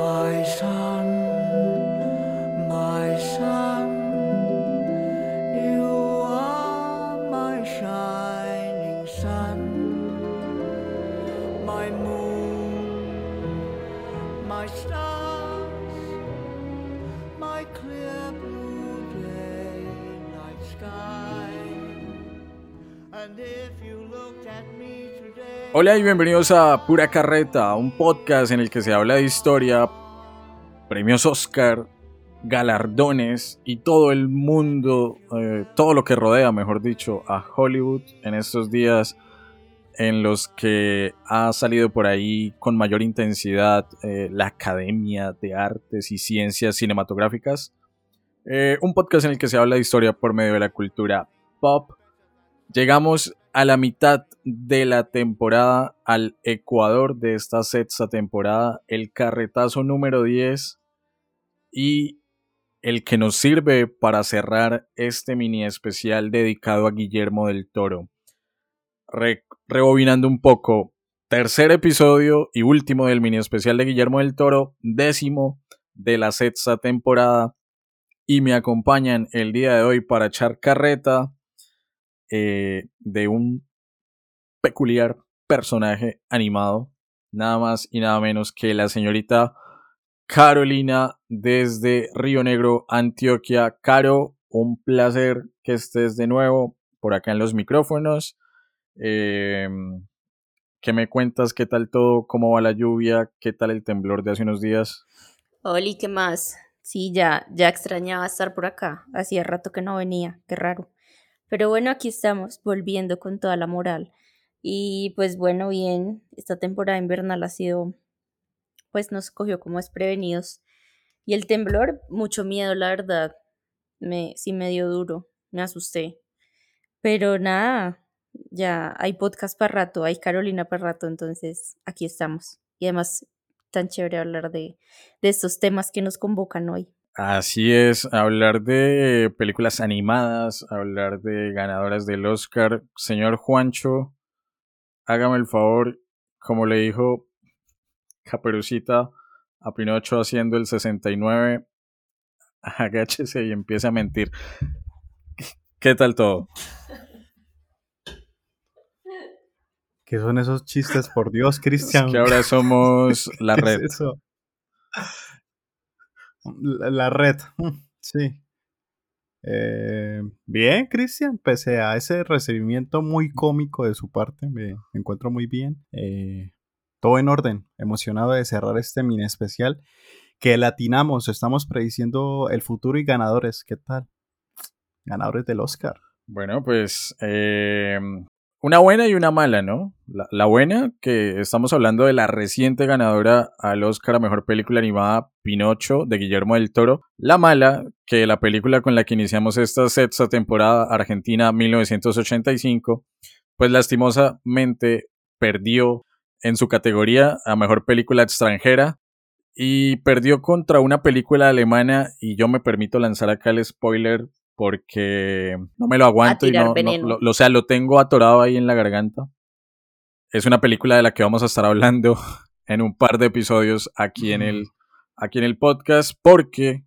My son, Hola y bienvenidos a Pura Carreta, un podcast en el que se habla de historia, premios Oscar, galardones y todo el mundo, eh, todo lo que rodea, mejor dicho, a Hollywood en estos días en los que ha salido por ahí con mayor intensidad eh, la Academia de Artes y Ciencias Cinematográficas. Eh, un podcast en el que se habla de historia por medio de la cultura pop. Llegamos a la mitad de la temporada, al Ecuador de esta sexta temporada, el carretazo número 10 y el que nos sirve para cerrar este mini especial dedicado a Guillermo del Toro. Re- rebobinando un poco, tercer episodio y último del mini especial de Guillermo del Toro, décimo de la sexta temporada y me acompañan el día de hoy para echar carreta eh, de un peculiar personaje animado, nada más y nada menos que la señorita Carolina desde Río Negro, Antioquia. Caro, un placer que estés de nuevo por acá en los micrófonos. Eh, ¿Qué me cuentas? ¿Qué tal todo? ¿Cómo va la lluvia? ¿Qué tal el temblor de hace unos días? Oli, ¿qué más? Sí, ya, ya extrañaba estar por acá. Hacía rato que no venía, qué raro. Pero bueno, aquí estamos, volviendo con toda la moral. Y pues bueno, bien, esta temporada invernal ha sido, pues nos cogió como desprevenidos. Y el temblor, mucho miedo, la verdad. Me, sí me dio duro, me asusté. Pero nada, ya hay podcast para rato, hay Carolina para rato, entonces aquí estamos. Y además, tan chévere hablar de, de estos temas que nos convocan hoy. Así es, hablar de películas animadas, hablar de ganadoras del Oscar. Señor Juancho, hágame el favor, como le dijo Caperucita a Pinocho haciendo el 69, agáchese y empiece a mentir. ¿Qué tal todo? ¿Qué son esos chistes? Por Dios, Es Cristian. que ahora somos la ¿Qué es red. eso? La, la red. Sí. Eh, bien, Cristian. Pese a ese recibimiento muy cómico de su parte, me, me encuentro muy bien. Eh, todo en orden. Emocionado de cerrar este mini especial. Que latinamos. Estamos prediciendo el futuro y ganadores. ¿Qué tal? Ganadores del Oscar. Bueno, pues eh, una buena y una mala, ¿no? La, buena, que estamos hablando de la reciente ganadora al Oscar a Mejor Película Animada, Pinocho, de Guillermo del Toro. La mala, que la película con la que iniciamos esta sexta temporada, Argentina 1985, pues lastimosamente perdió en su categoría a Mejor Película Extranjera y perdió contra una película alemana y yo me permito lanzar acá el spoiler porque no me lo aguanto y no, lo- o sea, lo tengo atorado ahí en la garganta. Es una película de la que vamos a estar hablando en un par de episodios aquí en el aquí en el podcast porque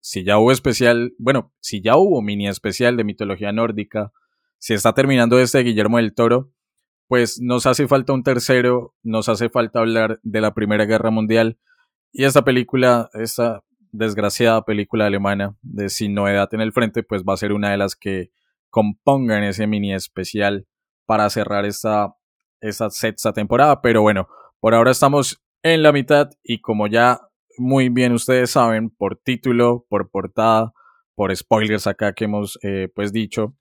si ya hubo especial, bueno, si ya hubo mini especial de mitología nórdica, si está terminando este de Guillermo del Toro, pues nos hace falta un tercero, nos hace falta hablar de la Primera Guerra Mundial. Y esta película, esta desgraciada película alemana de Sin Novedad en el Frente, pues va a ser una de las que compongan ese mini especial para cerrar esta, esta sexta temporada. Pero bueno, por ahora estamos en la mitad y como ya muy bien ustedes saben, por título, por portada, por spoilers acá que hemos eh, pues dicho,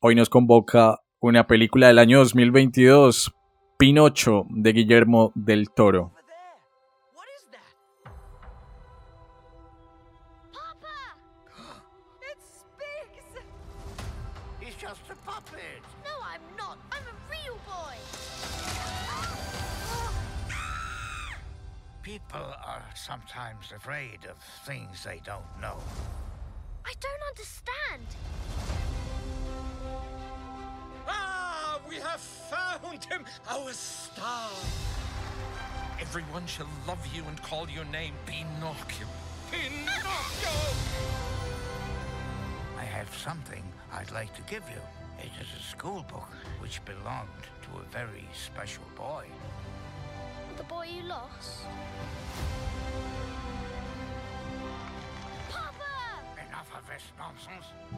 hoy nos convoca una película del año 2022, Pinocho, de Guillermo del Toro. Sometimes afraid of things they don't know. I don't understand. Ah, we have found him, our star. Everyone shall love you and call your name Pinocchio. Pinocchio! I have something I'd like to give you. It is a school book which belonged to a very special boy. The boy you lost.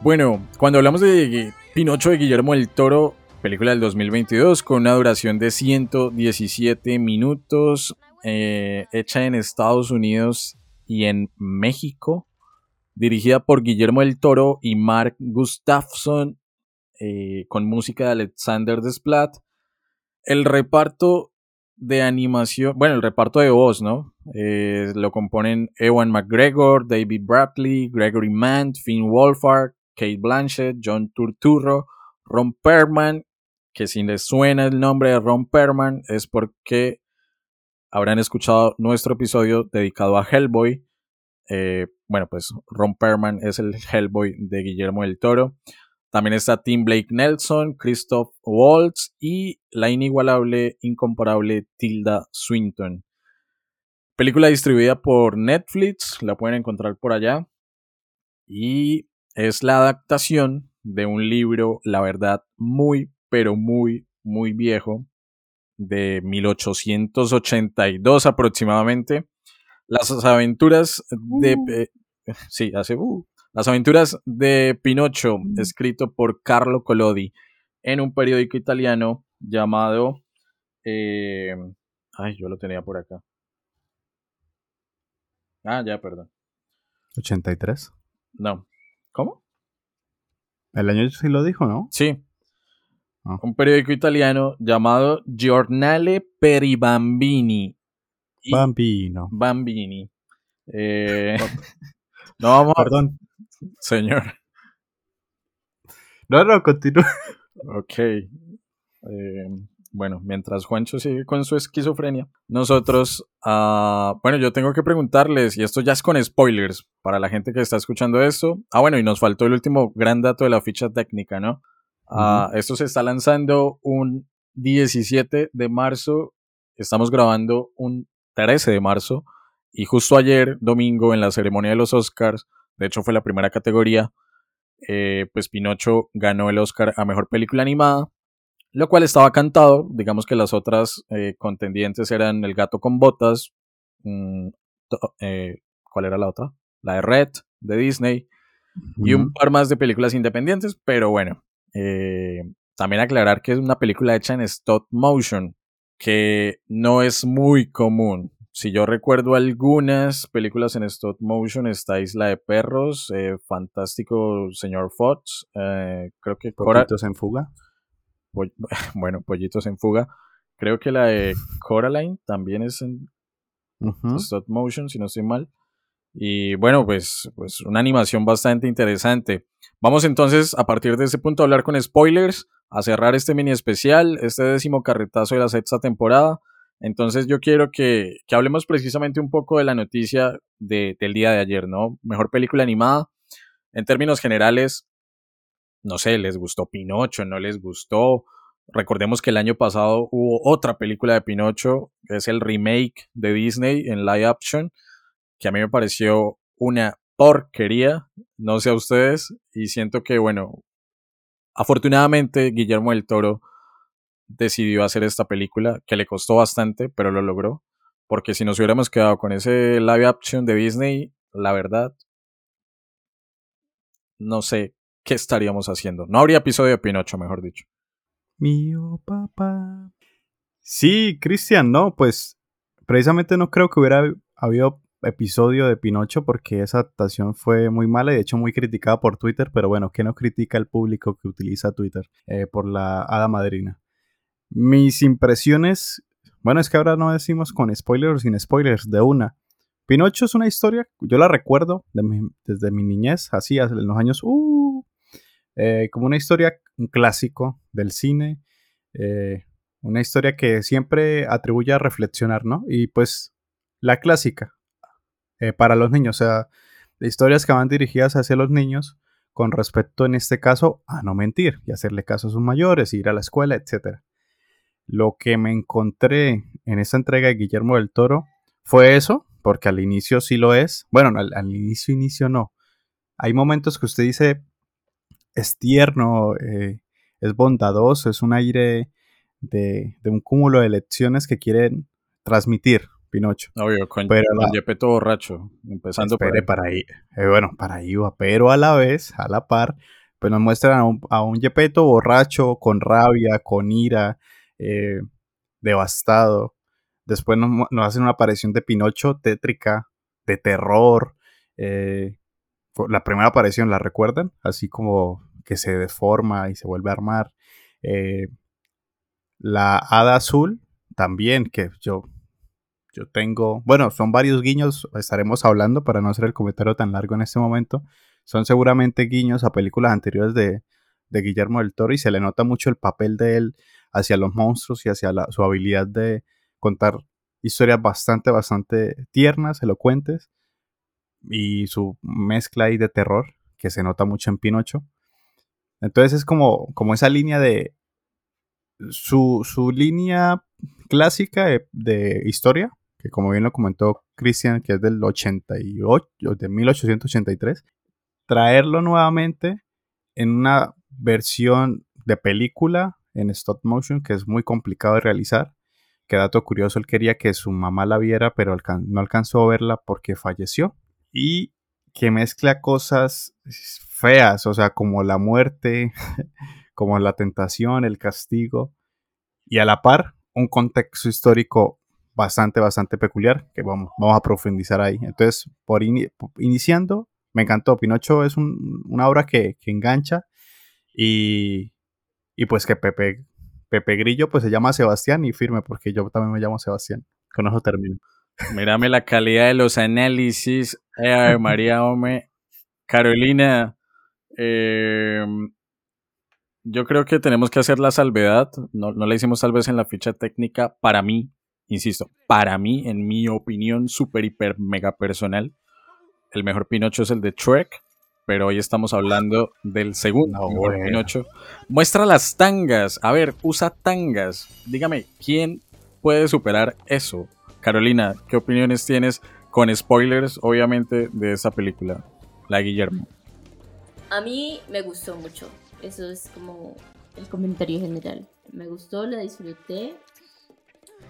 Bueno, cuando hablamos de Pinocho de Guillermo del Toro, película del 2022 con una duración de 117 minutos, eh, hecha en Estados Unidos y en México, dirigida por Guillermo del Toro y Mark Gustafson, eh, con música de Alexander Desplat. El reparto de animación, bueno, el reparto de voz, ¿no? Eh, lo componen Ewan McGregor, David Bradley, Gregory Mann, Finn Wolfhard, Kate Blanchett, John Turturro, Ron Perlman, que si les suena el nombre de Ron Perlman es porque habrán escuchado nuestro episodio dedicado a Hellboy. Eh, bueno, pues Ron Perlman es el Hellboy de Guillermo del Toro. También está Tim Blake Nelson, Christoph Waltz y la inigualable, incomparable Tilda Swinton. Película distribuida por Netflix, la pueden encontrar por allá. Y es la adaptación de un libro, la verdad, muy, pero muy, muy viejo, de 1882 aproximadamente. Las aventuras de... eh, sí, hace... uh, las aventuras de Pinocho, escrito por Carlo Collodi en un periódico italiano llamado... eh, ay, yo lo tenía por acá. Ah, ya, perdón. 83. No. ¿Cómo? El año sí lo dijo, ¿no? Sí. Ah. Un periódico italiano llamado Giornale per i Bambini. Bambino. Bambini. Eh, no vamos. Perdón. Señor. No, no, continúa. Ok. Eh, bueno, mientras Juancho sigue con su esquizofrenia, nosotros, ah, bueno, yo tengo que preguntarles, y esto ya es con spoilers para la gente que está escuchando esto. Ah, bueno, y nos faltó el último gran dato de la ficha técnica, ¿no? Ah, Esto se está lanzando un 17 de marzo, estamos grabando un 13 de marzo, y justo ayer, domingo, en la ceremonia de los Oscars, de hecho fue la primera categoría, eh, pues Pinocho ganó el Oscar a Mejor Película Animada, lo cual estaba cantado, digamos que las otras eh, contendientes eran El Gato con Botas, mm, eh, ¿cuál era la otra? La de Red, de Disney, y un par más de películas independientes, pero bueno, eh, también aclarar que es una película hecha en stop motion, que no es muy común. Si yo recuerdo algunas películas en stop motion, está Isla de Perros, eh, Fantástico Señor Fox, eh, creo que Cora- Poquitos en fuga. Poll- bueno, Pollitos en Fuga. Creo que la de Coraline también es en stop motion, si no estoy mal. Y bueno, pues, pues una animación bastante interesante. Vamos entonces, a partir de ese punto, a hablar con spoilers, a cerrar este mini especial, este décimo carretazo de la sexta temporada. Entonces yo quiero que, hablemos precisamente un poco de la noticia de- del día de ayer, ¿no? Mejor película animada. En términos generales, no sé, les gustó Pinocho, no les gustó. Recordemos que el año pasado hubo otra película de Pinocho, que es el remake de Disney en live action, que a mí me pareció una porquería, no sé a ustedes, y siento que, bueno, afortunadamente Guillermo del Toro decidió hacer esta película, que le costó bastante, pero lo logró, porque si nos hubiéramos quedado con ese live action de Disney, la verdad, no sé qué estaríamos haciendo. No habría episodio de Pinocho, mejor dicho. Mío papá. Sí, Cristian, no, pues precisamente no creo que hubiera habido episodio de Pinocho porque esa adaptación fue muy mala y de hecho muy criticada por Twitter, pero bueno, ¿qué no critica el público que utiliza Twitter eh, por la hada madrina? Mis impresiones, bueno, es que ahora no decimos con spoilers o sin spoilers, de una. Pinocho es una historia, yo la recuerdo desde mi niñez, así, en los años, uh, eh, como una historia, un clásico del cine, eh, una historia que siempre atribuye a reflexionar, ¿no? Y pues la clásica eh, para los niños, o sea, historias que van dirigidas hacia los niños con respecto en este caso a no mentir y hacerle caso a sus mayores, ir a la escuela, etc. Lo que me encontré en esta entrega de Guillermo del Toro fue eso, porque al inicio sí lo es. Bueno, al, al inicio, inicio no. Hay momentos que usted dice, es tierno, eh, es bondadoso, es un aire de, de, un cúmulo de lecciones que quieren transmitir Pinocho. Obvio, con, Pero con la- Yepeto borracho, empezando por Espere, ahí. para ahí. eh, bueno, para ahí va, pero a la vez, a la par, pues nos muestran a un, a un Yepeto borracho, con rabia, con ira, eh, devastado. Después nos, hacen una aparición de Pinocho tétrica, de terror. eh, la primera aparición, ¿la recuerdan? Así como que se deforma y se vuelve a armar. Eh, la hada azul también, que yo, yo tengo, bueno, son varios guiños, estaremos hablando para no hacer el comentario tan largo en este momento. Son seguramente guiños a películas anteriores de, de Guillermo del Toro y se le nota mucho el papel de él hacia los monstruos y hacia su habilidad de contar historias bastante, bastante tiernas, elocuentes y su mezcla ahí de terror que se nota mucho en Pinocho. Entonces es como, como esa línea de su, su línea clásica de, de historia, que como bien lo comentó Christian, que es del 88, de 1883, traerlo nuevamente en una versión de película en stop motion que es muy complicado de realizar. Que dato curioso, él quería que su mamá la viera, pero no alcanzó a verla porque falleció. Y que mezcla cosas feas, o sea, como la muerte, como la tentación, el castigo, y a la par un contexto histórico bastante, bastante peculiar, que vamos, vamos a profundizar ahí. Entonces, por- iniciando, me encantó. Pinocho es un- una obra que, que engancha y, y pues que Pepe, Pepe Grillo pues se llama Sebastián y firme porque yo también me llamo Sebastián. Con eso termino. Mírame la calidad de los análisis. Ay, María Ome. Carolina, eh, yo creo que tenemos que hacer la salvedad. No, no la hicimos tal vez en la ficha técnica. Para mí, insisto, para mí, en mi opinión super, hiper, mega personal, el mejor Pinocho es el de Shrek. Pero hoy estamos hablando del segundo No, bueno. Pinocho. Muestra las tangas. A ver, usa tangas. Dígame, ¿quién puede superar eso? Carolina, ¿qué opiniones tienes con spoilers, obviamente, de esta película? La Guillermo. A mí me gustó mucho. Eso es como el comentario general. Me gustó, la disfruté.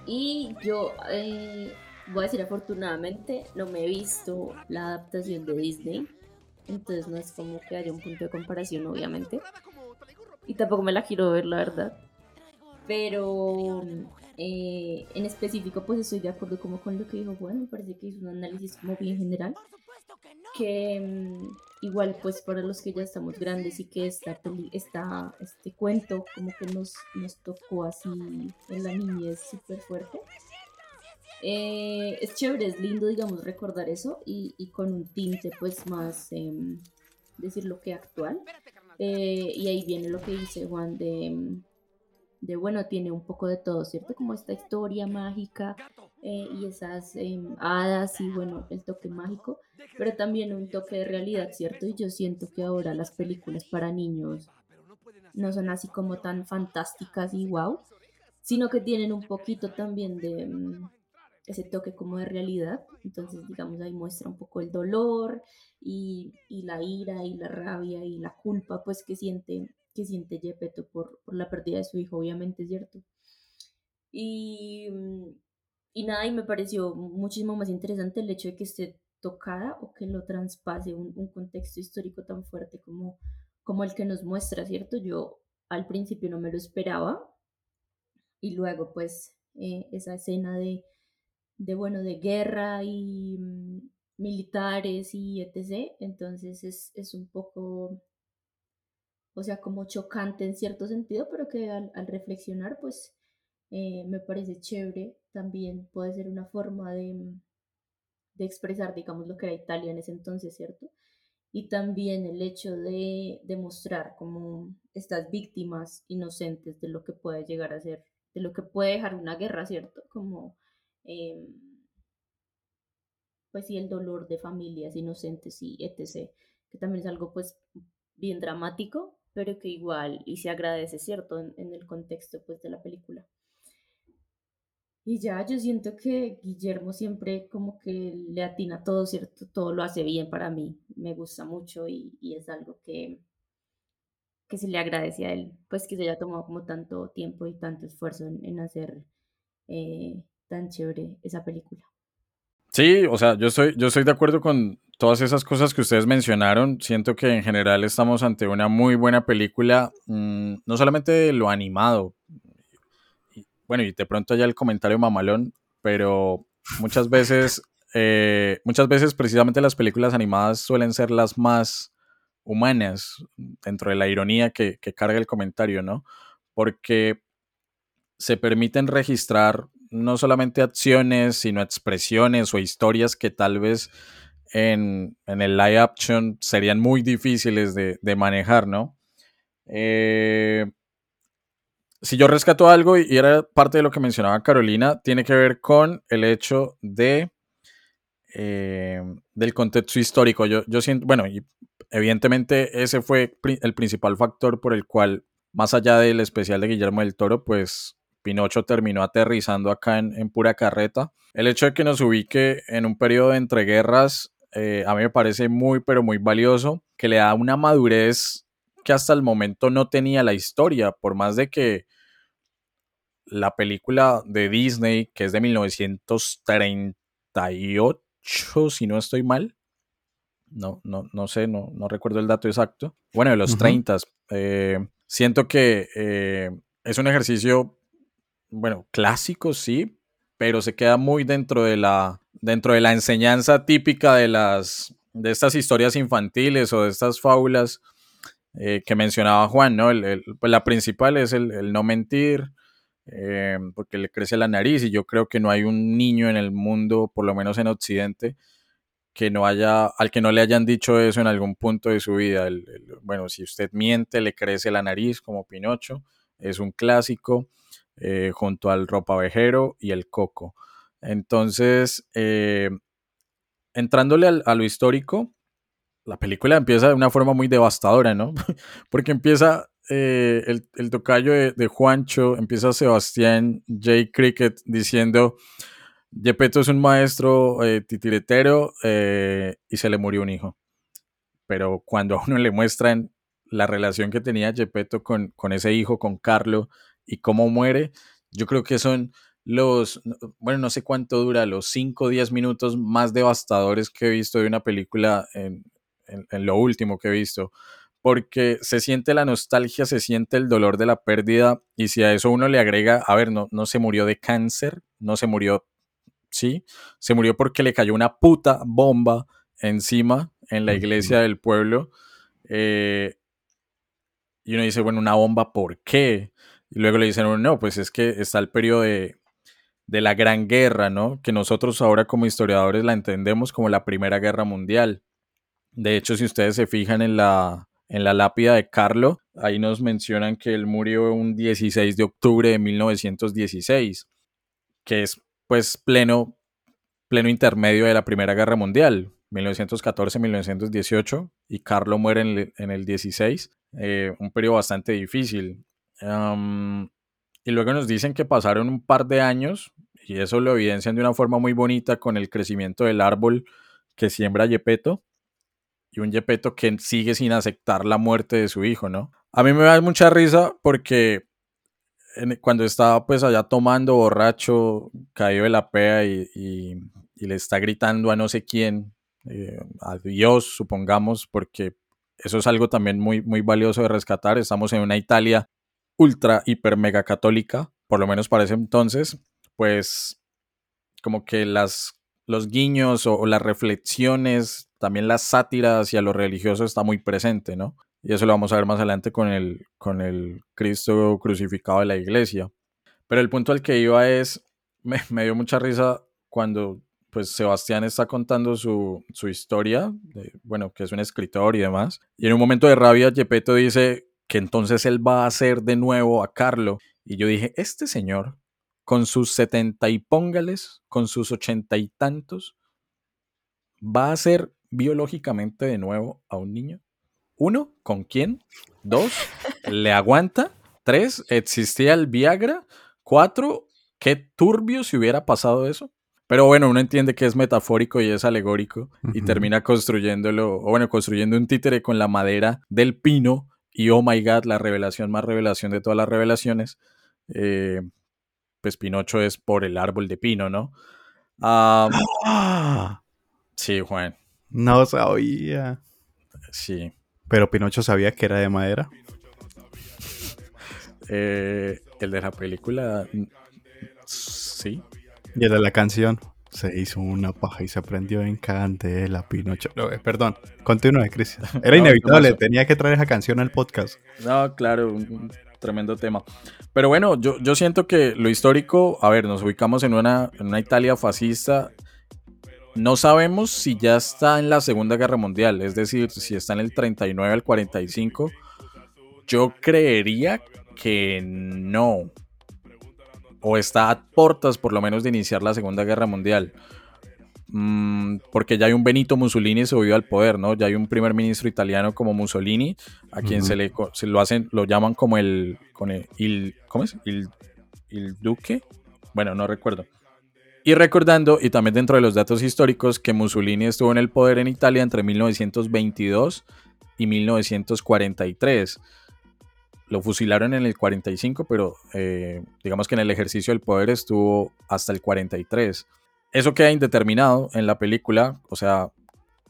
Y yo eh, voy a decir afortunadamente, no me he visto la adaptación de Disney. Entonces no es como que haya un punto de comparación, obviamente. Y tampoco me la quiero ver, la verdad. Pero eh, en específico, pues estoy de acuerdo como con lo que dijo Juan. Me parece que hizo un análisis como bien general. Que mm, igual pues para los que ya estamos grandes y que esta, peli- esta, este cuento como que nos, nos tocó así en la niñez súper fuerte. Eh, es chévere, es lindo, digamos, recordar eso y, con un tinte pues más, em, decirlo que actual. Eh, y ahí viene lo que dice Juan de, em, de, bueno, tiene un poco de todo, ¿cierto? Como esta historia mágica eh, y esas em, hadas y bueno, el toque mágico, pero también un toque de realidad, ¿cierto? Y yo siento que ahora las películas para niños no son así como tan fantásticas y wow, sino que tienen un poquito también de ese toque como de realidad. Entonces, digamos, ahí muestra un poco el dolor y, y la ira y la rabia y la culpa, pues que siente, que siente Gepetto por, por la pérdida de su hijo, obviamente, ¿cierto? Y, mm, y nada, y me pareció muchísimo más interesante el hecho de que esté tocada o que lo traspase un, un contexto histórico tan fuerte como, como el que nos muestra, ¿cierto? Yo al principio no me lo esperaba y luego pues eh, esa escena de, de, bueno, de guerra y mm, militares y etc. Entonces es, es un poco, o sea, como chocante en cierto sentido, pero que al, al reflexionar pues eh, me parece chévere. También puede ser una forma de, mm, de expresar, digamos, lo que era Italia en ese entonces, ¿cierto? Y también el hecho de demostrar como estas víctimas inocentes de lo que puede llegar a ser, de lo que puede dejar una guerra, ¿cierto? Como, eh, pues sí, el dolor de familias inocentes y etc. Que también es algo pues bien dramático, pero que igual y se agradece, ¿cierto? En, el contexto pues de la película. Y ya, yo siento que Guillermo siempre como que le atina todo, ¿cierto? Todo lo hace bien para mí. Me gusta mucho y, es algo que, que se le agradece a él, pues que se haya tomado como tanto tiempo y tanto esfuerzo en, en hacer eh, tan chévere esa película. Sí, o sea, yo estoy, yo estoy de acuerdo con todas esas cosas que ustedes mencionaron. Siento que en general estamos ante una muy buena película, mm, no solamente de lo animado, bueno, y de pronto ya el comentario mamalón, pero muchas veces, eh, muchas veces precisamente las películas animadas suelen ser las más humanas dentro de la ironía que, que carga el comentario, ¿no? Porque se permiten registrar no solamente acciones, sino expresiones o historias que tal vez en, en el live action serían muy difíciles de, de manejar, ¿no? Eh, si yo rescato algo y era parte de lo que mencionaba Carolina, tiene que ver con el hecho de eh, del contexto histórico. Yo, yo siento, bueno, evidentemente ese fue el principal factor por el cual, más allá del especial de Guillermo del Toro, pues Pinocho terminó aterrizando acá en, en pura carreta. El hecho de que nos ubique en un periodo de entreguerras, eh, a mí me parece muy, pero muy valioso, que le da una madurez que hasta el momento no tenía la historia, por más de que la película de Disney, que es de 1938, si no estoy mal. No, no, no sé, no, no recuerdo el dato exacto. Bueno, de los Ujú. 30. siento que eh, es un ejercicio, bueno, clásico, sí, pero se queda muy dentro de la, dentro de la enseñanza típica de las de estas historias infantiles o de estas fábulas eh, que mencionaba Juan, ¿no? El- pues la principal es el, no mentir, eh, porque le crece la nariz y yo creo que no hay un niño en el mundo, por lo menos en Occidente, que no haya, al que no le hayan dicho eso en algún punto de su vida. Bueno, si usted miente, le crece la nariz como Pinocho, es un clásico, eh, junto al ropavejero y el coco. Entonces, eh, entrándole al- a lo histórico, la película empieza de una forma muy devastadora, ¿no? Porque empieza eh, el, el tocayo de, Juancho, empieza Sebastián J. Cricket diciendo, Gepetto es un maestro eh, titiretero y se le murió un hijo. Pero cuando a uno le muestran la relación que tenía Gepetto con, con ese hijo, con Carlo, y cómo muere, yo creo que son los, bueno, no sé cuánto dura, los 5 o 10 minutos más devastadores que he visto de una película en, en, en lo último que he visto porque se siente la nostalgia, se siente el dolor de la pérdida y si a eso uno le agrega, a ver, no, no se murió de cáncer, no se murió, sí, se murió porque le cayó una puta bomba encima en la iglesia del pueblo eh, y uno dice, bueno, una bomba, ¿por qué? Y luego le dicen, no, pues es que está el periodo de, de la Gran Guerra, ¿no? Que nosotros ahora como historiadores la entendemos como la Primera Guerra Mundial. De hecho, si ustedes se fijan en la, en la lápida de Carlo, ahí nos mencionan que él murió un 16 de octubre de 1916, que es pues pleno, pleno intermedio de la Primera Guerra Mundial, 1914-1918, y Carlo muere en el, en el 16, eh, un periodo bastante difícil. Y luego nos dicen que pasaron un par de años, y eso lo evidencian de una forma muy bonita con el crecimiento del árbol que siembra Yepeto, y un Yepeto que sigue sin aceptar la muerte de su hijo, ¿no? A mí me da mucha risa porque cuando estaba pues allá tomando borracho, caído de la pea y le está gritando a no sé quién, eh, a Dios, supongamos, porque eso es algo también muy, muy valioso de rescatar. Estamos en una Italia ultra, hiper, mega católica, por lo menos para ese entonces, pues como que las, los guiños o, las reflexiones, también la sátira hacia lo religioso está muy presente, ¿no? Y eso lo vamos a ver más adelante con el, con el Cristo crucificado de la iglesia. Pero el punto al que iba es, me, me dio mucha risa cuando pues Sebastián está contando su, su historia, bueno, que es un escritor y demás, y en un momento de rabia Gepetto dice que entonces él va a hacer de nuevo a Carlo, y yo dije, este señor, con sus setenta y póngales, con sus ochenta y tantos, va a hacer biológicamente de nuevo a un niño. Uno, ¿con quién? Dos, ¿le aguanta? Tres, ¿existía el Viagra? Cuatro, qué turbio si hubiera pasado eso. Pero bueno, uno entiende que es metafórico y es alegórico y termina construyéndolo, o bueno, construyendo un títere con la madera del pino y oh my god, la revelación más revelación de todas las revelaciones. eh, pues Pinocho es por el árbol de pino, ¿no? Ah, ¡Ah! sí, Juan, No sabía. sí. Pero Pinocho sabía que era de madera. Eh, el de la película, sí. Y el de la canción. Se hizo una paja y se prendió en candela, Pinocho. No, eh, perdón, continúe, Cristian. Era No, inevitable, tenía que traer esa canción al podcast. No, claro, un, un tremendo tema. Pero bueno, yo, yo siento que lo histórico, a ver, nos ubicamos en una, en una Italia fascista. No sabemos si ya está en la Segunda Guerra Mundial, es decir, si está en el 39 al 45. Yo creería que no. O está a portas, por lo menos, de iniciar la Segunda Guerra Mundial. Mm, porque ya hay un Benito Mussolini subido al poder, ¿no? Ya hay un primer ministro italiano como Mussolini, a quien se le se lo hacen, lo llaman como el, con el, il- ¿cómo es? Il, il duque, bueno, no recuerdo. Y recordando, y también dentro de los datos históricos, que Mussolini estuvo en el poder en Italia entre 1922 y 1943. Lo fusilaron en el 45, pero eh, digamos que en el ejercicio del poder estuvo hasta el 43. Eso queda indeterminado en la película, o sea,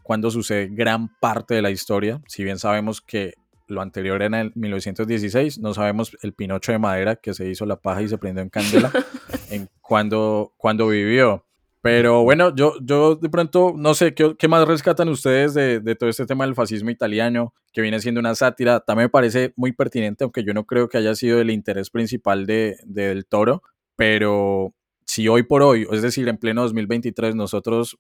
cuando sucede gran parte de la historia, si bien sabemos que lo anterior era en el 1916, no sabemos el Pinocho de madera que se hizo la paja y se prendió en candela, en cuando, cuando vivió. Pero bueno, yo, yo de pronto no sé ¿qué, qué más rescatan ustedes de, de todo este tema del fascismo italiano, que viene siendo una sátira. También me parece muy pertinente, aunque yo no creo que haya sido el interés principal de, de Del Toro. Pero si hoy por hoy, es decir, en pleno 2023, nosotros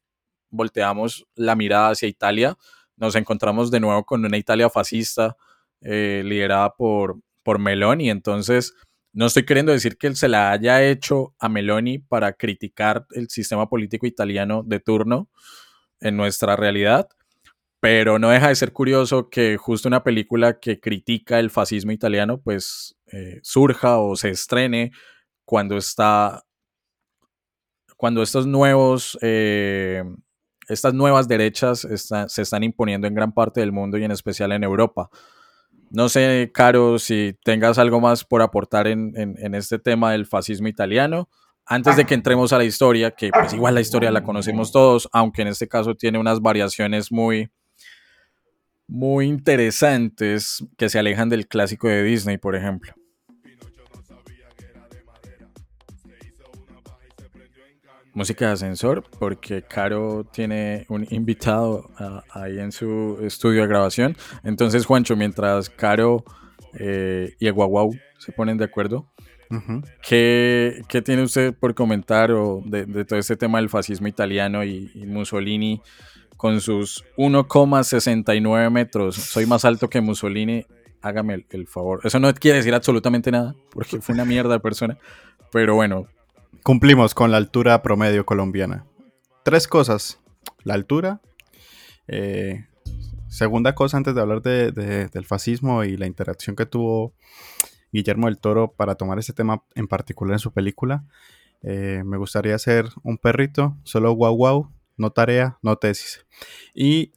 volteamos la mirada hacia Italia, nos encontramos de nuevo con una Italia fascista eh, liderada por, por Meloni. Entonces, no estoy queriendo decir que él se la haya hecho a Meloni para criticar el sistema político italiano de turno en nuestra realidad, pero no deja de ser curioso que justo una película que critica el fascismo italiano pues eh, surja o se estrene cuando está cuando estos nuevos eh, estas nuevas derechas se están imponiendo en gran parte del mundo y en especial en Europa. No sé, Caro, si tengas algo más por aportar en, en, este tema del fascismo italiano. Antes de que entremos a la historia, que pues igual la historia la conocemos todos, aunque en este caso tiene unas variaciones muy, muy interesantes que se alejan del clásico de Disney, por ejemplo. Música de ascensor, porque Caro tiene un invitado uh, ahí en su estudio de grabación. Entonces, Juancho, mientras Caro eh, y el Guau se ponen de acuerdo, uh -huh. ¿qué, ¿qué, tiene usted por comentar o de, de, todo este tema del fascismo italiano y, y Mussolini con sus 1,69 metros? Soy más alto que Mussolini, hágame el, el favor. Eso no quiere decir absolutamente nada, porque fue una mierda de persona, pero bueno, Cumplimos con la altura promedio colombiana. Tres cosas. La altura. Eh, segunda cosa, antes de hablar de, de, del fascismo y la interacción que tuvo Guillermo del Toro para tomar ese tema en particular en su película, eh, me gustaría ser un perrito, solo guau guau, no tarea, no tesis. Y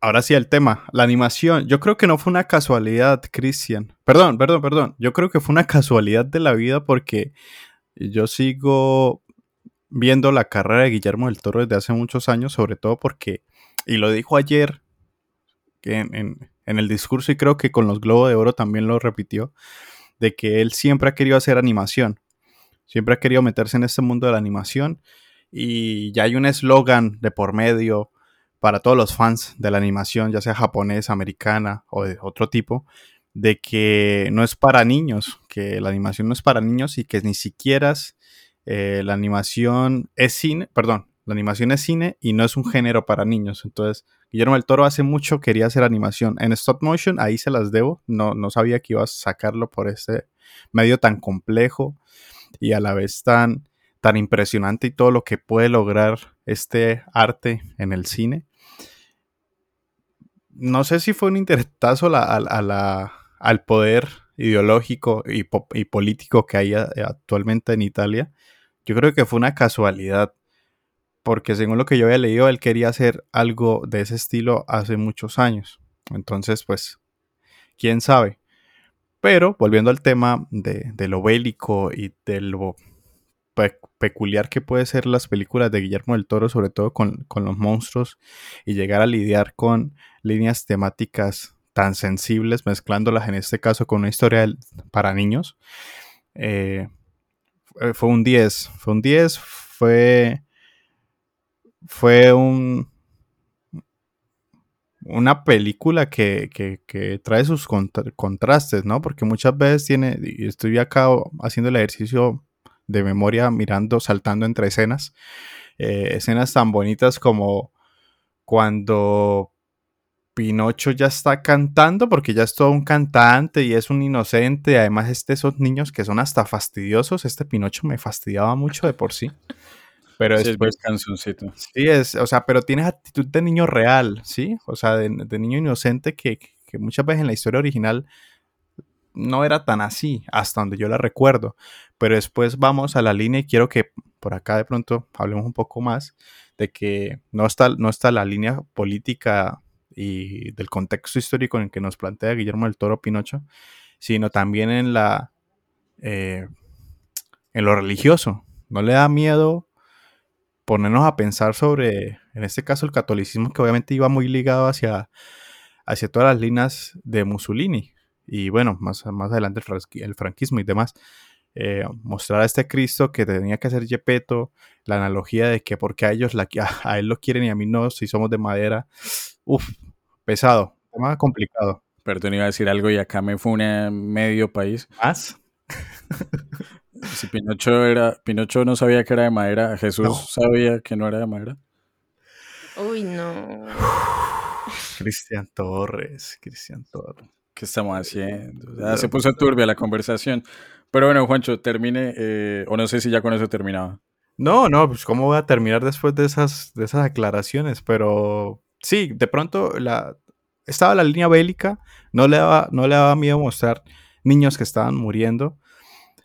ahora sí el tema, la animación. Yo creo que no fue una casualidad, Cristian. Perdón, perdón, perdón. Yo creo que fue una casualidad de la vida porque yo sigo viendo la carrera de Guillermo del Toro desde hace muchos años, sobre todo porque, y lo dijo ayer en, el discurso y creo que con los Globos de Oro también lo repitió, de que él siempre ha querido hacer animación, siempre ha querido meterse en este mundo de la animación y ya hay un eslogan de por medio para todos los fans de la animación, ya sea japonesa, americana o de otro tipo, de que no es para niños, que la animación no es para niños y que ni siquiera eh, la animación es cine, perdón, la animación es cine y no es un género para niños. Entonces, Guillermo del Toro hace mucho quería hacer animación. En stop motion, ahí se las debo, no, no sabía que iba a sacarlo por este medio tan complejo y a la vez tan, tan impresionante y todo lo que puede lograr este arte en el cine. No sé si fue un intertazo a la al poder ideológico y, y, político que hay actualmente en Italia. yo creo que fue una casualidad, porque según lo que yo había leído, él quería hacer algo de ese estilo hace muchos años. Entonces, pues, quién sabe. Pero volviendo al tema de, lo bélico y de lo pe- peculiar que puede ser las películas de Guillermo del Toro, sobre todo con los monstruos, y llegar a lidiar con líneas temáticas tan sensibles, mezclándolas en este caso con una historia para niños, eh, fue- un 10. Fue un 10, fue, fue un, una película que, que- que trae sus contra- contrastes, ¿no? Porque muchas veces tiene, y estoy acá haciendo el ejercicio de memoria, mirando, saltando entre escenas, eh, escenas tan bonitas como cuando Pinocho ya está cantando, porque ya es todo un cantante y es un inocente, además es de esos niños que son hasta fastidiosos, este Pinocho me fastidiaba mucho de por sí. Pero Sí, es después, bien canzoncito. Sí, es, o sea, pero tienes actitud de niño real, ¿sí? O sea, de, de niño inocente que, que muchas veces en la historia original no era tan así, hasta donde yo la recuerdo. Pero después vamos a la línea y quiero que por acá de pronto hablemos un poco más de que no está, no está la línea política y del contexto histórico en el que nos plantea Guillermo del Toro Pinocho, sino también en la eh, en lo religioso. No le da miedo ponernos a pensar sobre, en este caso, el catolicismo, que obviamente iba muy ligado hacia, hacia todas las líneas de Mussolini. Y bueno, más, más adelante el, franquismo y demás. Eh, mostrar a este Cristo que tenía que ser Yepeto, la analogía de que porque a ellos la, a, a él lo quieren y a mí no, si somos de madera. Uf, pesado, tema complicado. Perdón, iba a decir algo y acá me fue un medio país. ¿Más? Si Pinocho era, Pinocho no sabía que era de madera, Jesús No. sabía que no era de madera. Uy, no. Cristian Torres, Cristian Torres. ¿Qué estamos haciendo? Ya se puso turbia la conversación. Pero bueno, Juancho, termine, eh, o no sé si ya con eso terminaba. No, no, pues cómo voy a terminar después de esas, de esas aclaraciones, pero sí, de pronto la, estaba la línea bélica, no le daba, no le daba miedo mostrar niños que estaban muriendo,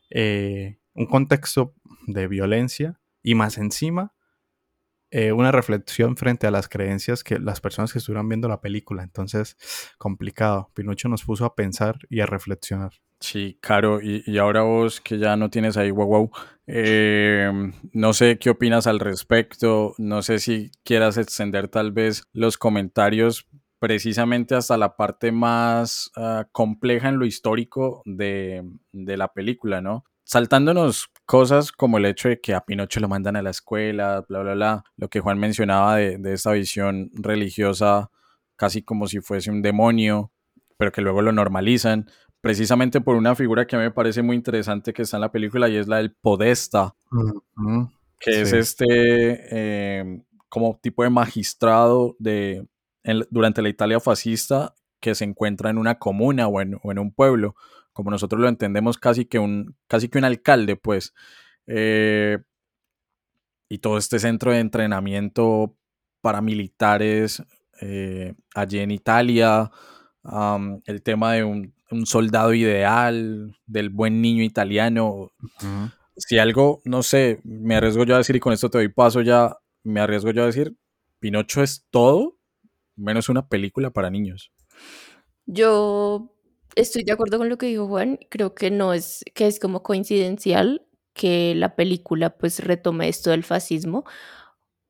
eh, un contexto de violencia y más encima eh, una reflexión frente a las creencias que las personas que estuvieran viendo la película. Entonces, complicado. Pinocho nos puso a pensar y a reflexionar. Sí, Caro, y, ahora vos que ya no tienes ahí guau guau, eh, no sé qué opinas al respecto, no sé si quieras extender tal vez los comentarios precisamente hasta la parte más ah, compleja en lo histórico de, de la película, ¿no? Saltándonos cosas como el hecho de que a Pinocho lo mandan a la escuela, bla, bla, bla, lo que Juan mencionaba de, de esta visión religiosa casi como si fuese un demonio, pero que luego lo normalizan precisamente por una figura que a mí me parece muy interesante que está en la película y es la del podesta, Ujú. que es este eh, como tipo de magistrado de, en- durante la Italia fascista que se encuentra en una comuna o en, o en un pueblo, como nosotros lo entendemos casi que un, casi que un alcalde, pues. Eh, y todo este centro de entrenamiento paramilitares eh, allí en Italia, el tema de un, un soldado ideal, del buen niño italiano, si algo, no sé, me arriesgo yo a decir, y con esto te doy paso ya, me arriesgo yo a decir, Pinocho es todo menos una película para niños. Yo estoy de acuerdo con lo que dijo Juan. Creo que no es, que es como coincidencial que la película pues retome esto del fascismo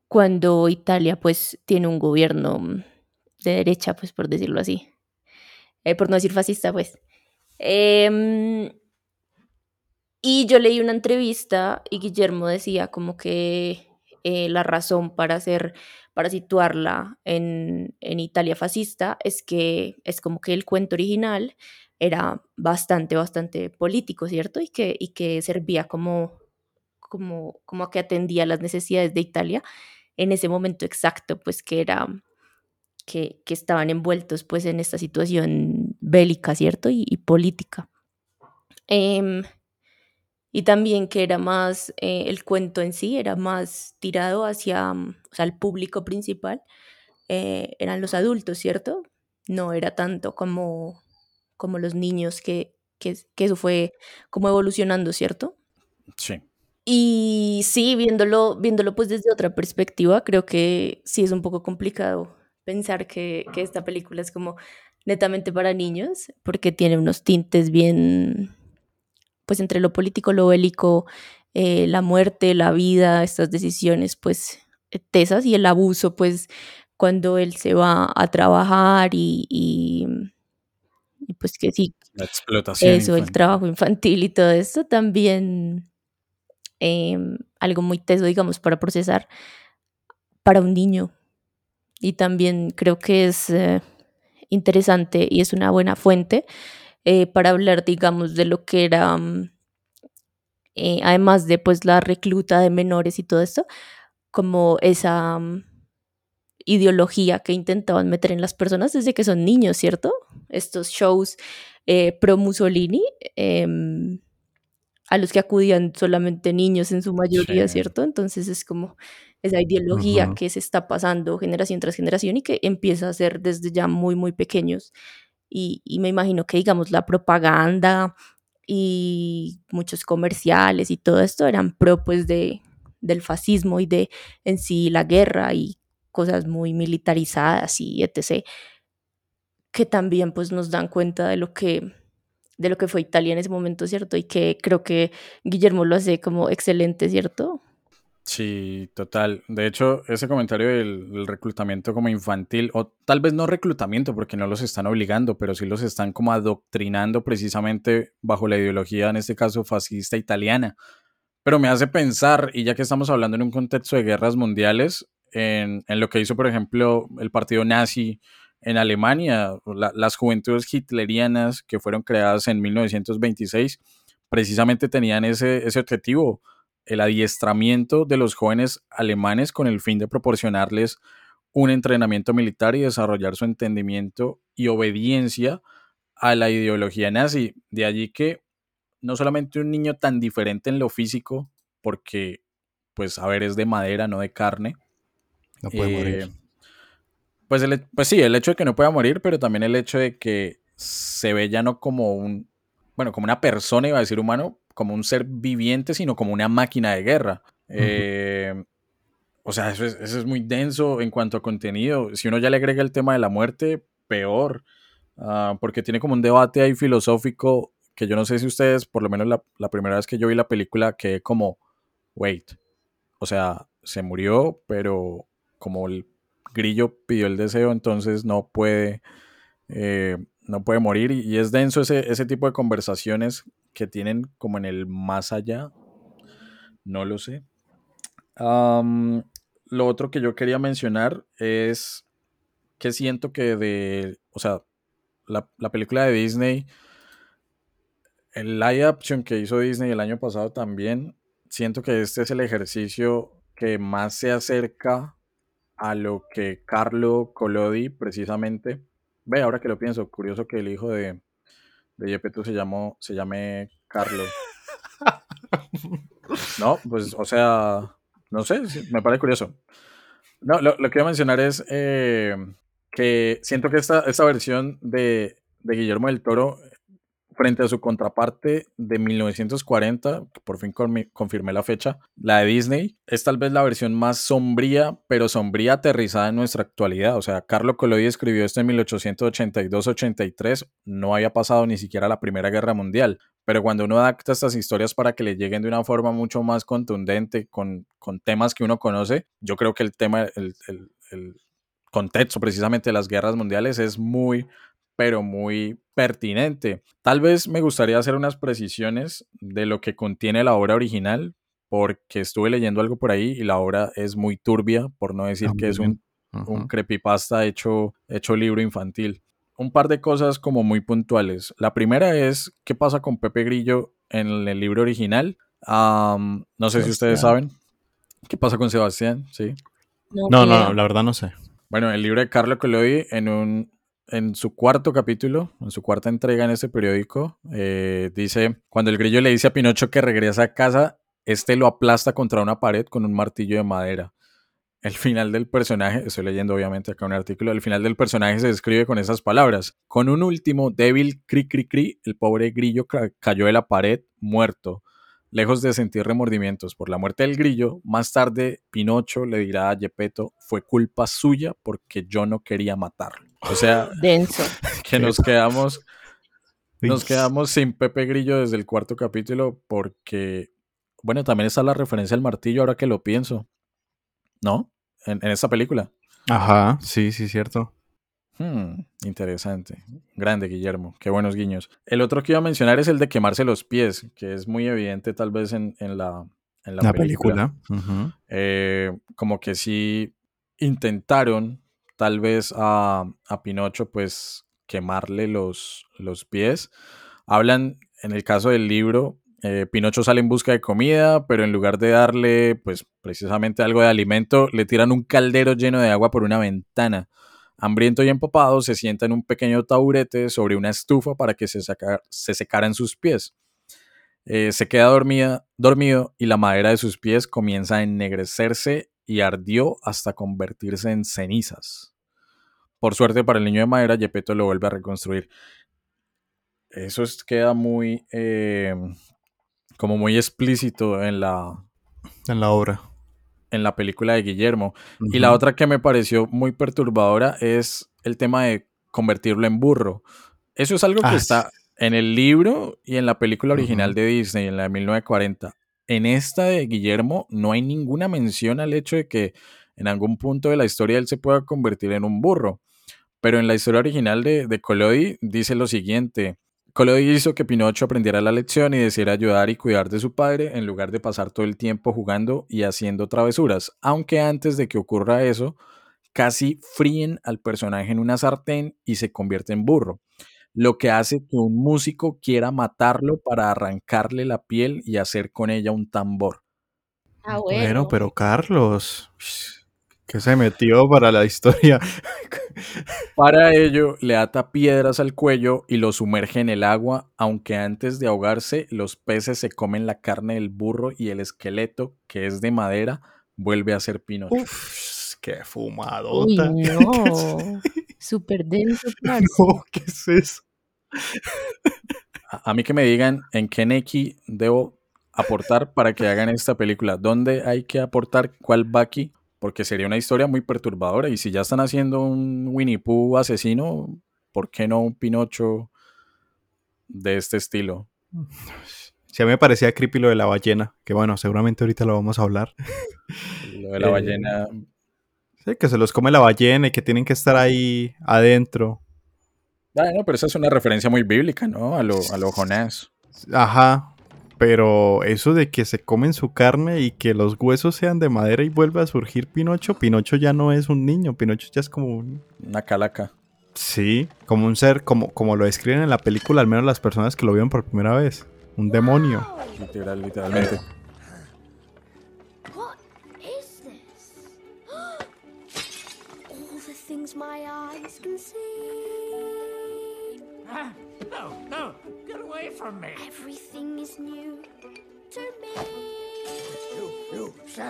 cuando Italia pues tiene un gobierno de derecha, pues por decirlo así. Eh, por no decir fascista, pues. Em, y yo leí una entrevista y Guillermo decía como que eh, la razón para hacer, para situarla en, en Italia fascista es que es como que el cuento original era bastante, bastante político, ¿cierto? Y que, y que servía como, como, como a que atendía las necesidades de Italia en ese momento exacto, pues que era que, que estaban envueltos pues en esta situación bélica, ¿cierto? Y, y política. Em, y también que era más, eh, el cuento en sí era más tirado hacia, mm, o sea, el público principal, eh, eran los adultos, ¿cierto? No era tanto como, como los niños, que, que, que eso fue como evolucionando, ¿cierto? Sí. Y sí, viéndolo, viéndolo pues desde otra perspectiva, creo que sí es un poco complicado pensar que, que esta película es como netamente para niños, porque tiene unos tintes bien, pues entre lo político, lo bélico, eh, la muerte, la vida, estas decisiones pues tesas y el abuso pues cuando él se va a trabajar y, y, y pues que sí, La explotación. eso, el trabajo infantil y todo esto también em, algo muy teso, digamos, para procesar para un niño. Y también creo que es eh, interesante y es una buena fuente eh, para hablar, digamos, de lo que era, mm, eh, además de pues la recluta de menores y todo esto, como esa mm, ideología que intentaban meter en las personas desde que son niños, ¿cierto? Estos shows eh, pro Mussolini, em, a los que acudían solamente niños en su mayoría, Sí. ¿cierto? Entonces es como esa ideología que se está pasando generación tras generación y que empieza a ser desde ya muy, muy pequeños. Y, y me imagino que, digamos, la propaganda y muchos comerciales y todo esto eran pro, pues, de, del fascismo y de en sí la guerra y cosas muy militarizadas y etc que también pues nos dan cuenta de lo que de lo que fue Italia en ese momento, ¿cierto? Y que creo que Guillermo lo hace como excelente, ¿cierto? Sí, total. De hecho, ese comentario del, del reclutamiento como infantil, o tal vez no reclutamiento porque no los están obligando, pero sí los están como adoctrinando precisamente bajo la ideología, en este caso fascista italiana. Pero me hace pensar, y ya que estamos hablando en un contexto de guerras mundiales, en, en lo que hizo, por ejemplo, el partido nazi en Alemania, la- las juventudes hitlerianas que fueron creadas en 1926, precisamente tenían ese, ese objetivo, el adiestramiento de los jóvenes alemanes con el fin de proporcionarles un entrenamiento militar y desarrollar su entendimiento y obediencia a la ideología nazi. De allí que no solamente un niño tan diferente en lo físico, porque, pues, a ver, es de madera, no de carne. No puede Eh, morir. Pues, el, pues sí, el hecho de que no pueda morir, pero también el hecho de que se ve ya no como un, bueno, como una persona, iba a decir humano, como un ser viviente, sino como una máquina de guerra. Eh, o sea, eso es, eso es muy denso en cuanto a contenido. Si uno ya le agrega el tema de la muerte, peor. Ah, porque tiene como un debate ahí filosófico que yo no sé si ustedes, por lo menos la, la primera vez que yo vi la película, quedé como, wait, o sea, se murió, pero como el grillo pidió el deseo, entonces no puede, eh, no puede morir. Y, es denso ese, ese tipo de conversaciones que tienen como en el más allá. No lo sé. Lo otro que yo quería mencionar es que siento que de, o sea, la, la película de Disney, el live action que hizo Disney el año pasado también, siento que este es el ejercicio que más se acerca a lo que Carlo Collodi precisamente, ve, ahora que lo pienso, curioso que el hijo de, de se llamó, se llame Carlo. No, pues, o sea, no sé, me parece curioso. No, lo, lo que iba a mencionar es eh, que siento que esta, esta versión de, de Guillermo del Toro, frente a su contraparte de 1940, que por fin confirmé la fecha, la de Disney, es tal vez la versión más sombría, pero sombría aterrizada en nuestra actualidad. O sea, Carlo Collodi escribió esto en 1882-83, no había pasado ni siquiera la Primera Guerra Mundial. Pero cuando uno adapta estas historias para que le lleguen de una forma mucho más contundente, con, con temas que uno conoce, yo creo que el tema, el, el- el contexto precisamente de las guerras mundiales es muy, pero muy pertinente. Tal vez me gustaría hacer unas precisiones de lo que contiene la obra original, porque estuve leyendo algo por ahí y la obra es muy turbia, por no decir que es un creepypasta hecho, hecho libro infantil. Un par de cosas como muy puntuales. La primera es qué pasa con Pepe Grillo en el libro original. No sé si ustedes saben qué pasa con Sebastián, sí. No, no, la verdad no sé. Bueno, el libro de Carlo Collodi en un en su cuarto capítulo, en su cuarta entrega en este periódico, eh, dice, cuando el grillo le dice a Pinocho que regresa a casa, este lo aplasta contra una pared con un martillo de madera. El final del personaje, estoy leyendo obviamente acá un artículo, el final del personaje se describe con esas palabras. Con un último débil cri cri cri, el pobre grillo ca- cayó de la pared muerto. Lejos de sentir remordimientos por la muerte del grillo, más tarde Pinocho le dirá a Gepetto, fue culpa suya porque yo no quería matarlo. O sea, Denso. que nos quedamos, nos quedamos sin Pepe Grillo desde el cuarto capítulo porque, bueno, también está la referencia al martillo ahora que lo pienso, ¿no? En, en esta película. Ajá, sí, sí, cierto. Hmm, interesante. Grande, Guillermo. Qué buenos guiños. El otro que iba a mencionar es el de quemarse los pies, que es muy evidente tal vez en, en la, en la La película. Eh, como que sí intentaron tal vez a, a Pinocho pues quemarle los, los pies. Hablan, en el caso del libro, eh, Pinocho sale en busca de comida, pero en lugar de darle pues precisamente algo de alimento, le tiran un caldero lleno de agua por una ventana. Hambriento y empapado, se sienta en un pequeño taburete sobre una estufa para que se, se secaran sus pies. Eh, se queda dormido y la madera de sus pies comienza a ennegrecerse y ardió hasta convertirse en cenizas. Por suerte para el niño de madera, Gepetto lo vuelve a reconstruir. Eso es- queda muy, eh, como muy explícito en la, En la obra. en la película de Guillermo. Y la otra que me pareció muy perturbadora es el tema de convertirlo en burro. Eso es algo que Ah, está en el libro y en la película original de Disney, en la de 1940. En esta de Guillermo no hay ninguna mención al hecho de que en algún punto de la historia él se pueda convertir en un burro. Pero en la historia original de, de Collodi dice lo siguiente. Collodi hizo que Pinocho aprendiera la lección y decidiera ayudar y cuidar de su padre en lugar de pasar todo el tiempo jugando y haciendo travesuras. Aunque antes de que ocurra eso, casi fríen al personaje en una sartén y se convierte en burro. Lo que hace que un músico quiera matarlo para arrancarle la piel y hacer con ella un tambor. Ah, Bueno, pero Carlos, que se metió para la historia. Para ello, le ata piedras al cuello y lo sumerge en el agua, aunque antes de ahogarse, los peces se comen la carne del burro y el esqueleto, que es de madera, vuelve a ser Pinocho. Uf, qué Uy, fumadota. no. Súper denso. No, ¿qué es eso? A, a mí que me digan en qué Neki debo aportar para que hagan esta película. ¿Dónde hay que aportar? ¿Cuál Baki? Porque sería una historia muy perturbadora. Y si ya están haciendo un Winnie Pooh asesino, ¿por qué no un Pinocho de este estilo? Sí, a mí me parecía creepy lo de la ballena, que bueno, seguramente ahorita lo vamos a hablar. Lo de la Eh, ballena. Sí, que se los come la ballena y que tienen que estar ahí adentro. Bueno, pero esa es una referencia muy bíblica, ¿no? A lo, a lo Jonás. Ajá. Pero eso de que se comen su carne y que los huesos sean de madera y vuelve a surgir Pinocho, Pinocho ya no es un niño, Pinocho ya es como un... Una calaca. Sí, como un ser, como, como lo describen en la película, al menos las personas que lo vieron por primera vez. Un demonio. Literal, literalmente. Eyes can see. Ah, no, no, get away from me. Everything is new to me.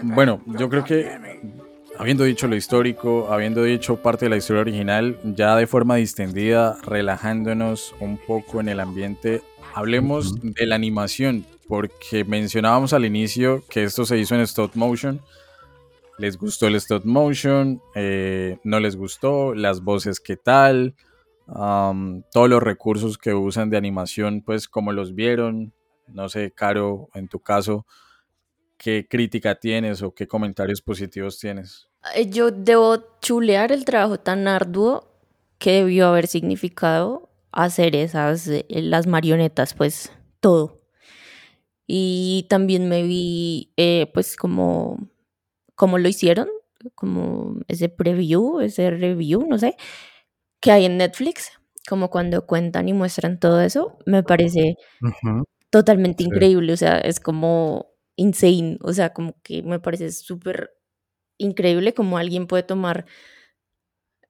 Bueno, yo creo que habiendo dicho lo histórico, habiendo dicho parte de la historia original, ya de forma distendida, relajándonos un poco en el ambiente, hablemos de la animación, porque mencionábamos al inicio que esto se hizo en stop motion. ¿Les gustó el stop motion? Eh, ¿No les gustó? ¿Las voces qué tal? Todos los recursos que usan de animación, pues cómo los vieron. No sé, Caro, en tu caso, ¿qué crítica tienes o qué comentarios positivos tienes? Eh, Yo debo chulear el trabajo tan arduo que debió haber significado hacer esas, eh, las marionetas, pues todo. Y también me vi, pues, como, como lo hicieron, como ese preview, ese review, no sé, que hay en Netflix, como cuando cuentan y muestran todo eso, me parece totalmente Sí. increíble, o sea, es como insane, o sea, como que me parece súper increíble como alguien puede tomar,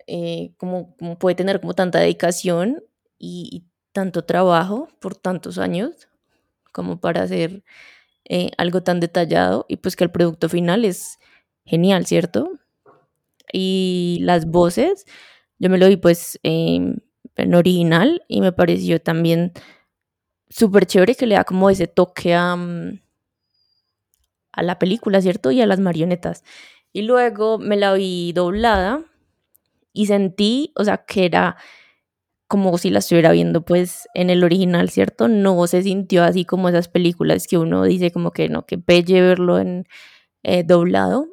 eh, como, como puede tener como tanta dedicación y, y tanto trabajo por tantos años como para hacer eh, algo tan detallado y pues que el producto final es genial, ¿cierto? Y las voces, yo me lo vi pues em, en original y me pareció también súper chévere que le da como ese toque a, mm, a la película, ¿cierto? Y a las marionetas. Y luego me la vi doblada y sentí, o sea, que era como si la estuviera viendo pues en el original, ¿cierto? No se sintió así como esas películas que uno dice como que no, que pelle verlo en eh, doblado.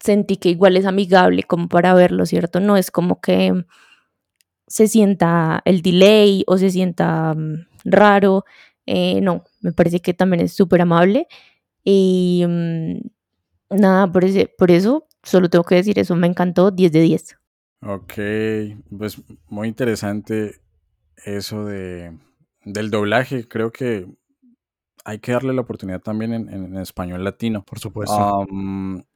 Sentí que igual es amigable como para verlo, ¿cierto? No es como que se sienta el delay o se sienta mm, raro. Eh, no, me parece que también es súper amable. Y mm, nada, por, ese- por eso solo tengo que decir eso, me encantó 10 de 10. Ok, pues muy interesante eso de, del doblaje. Creo que hay que darle la oportunidad también en, en español latino. Por supuesto.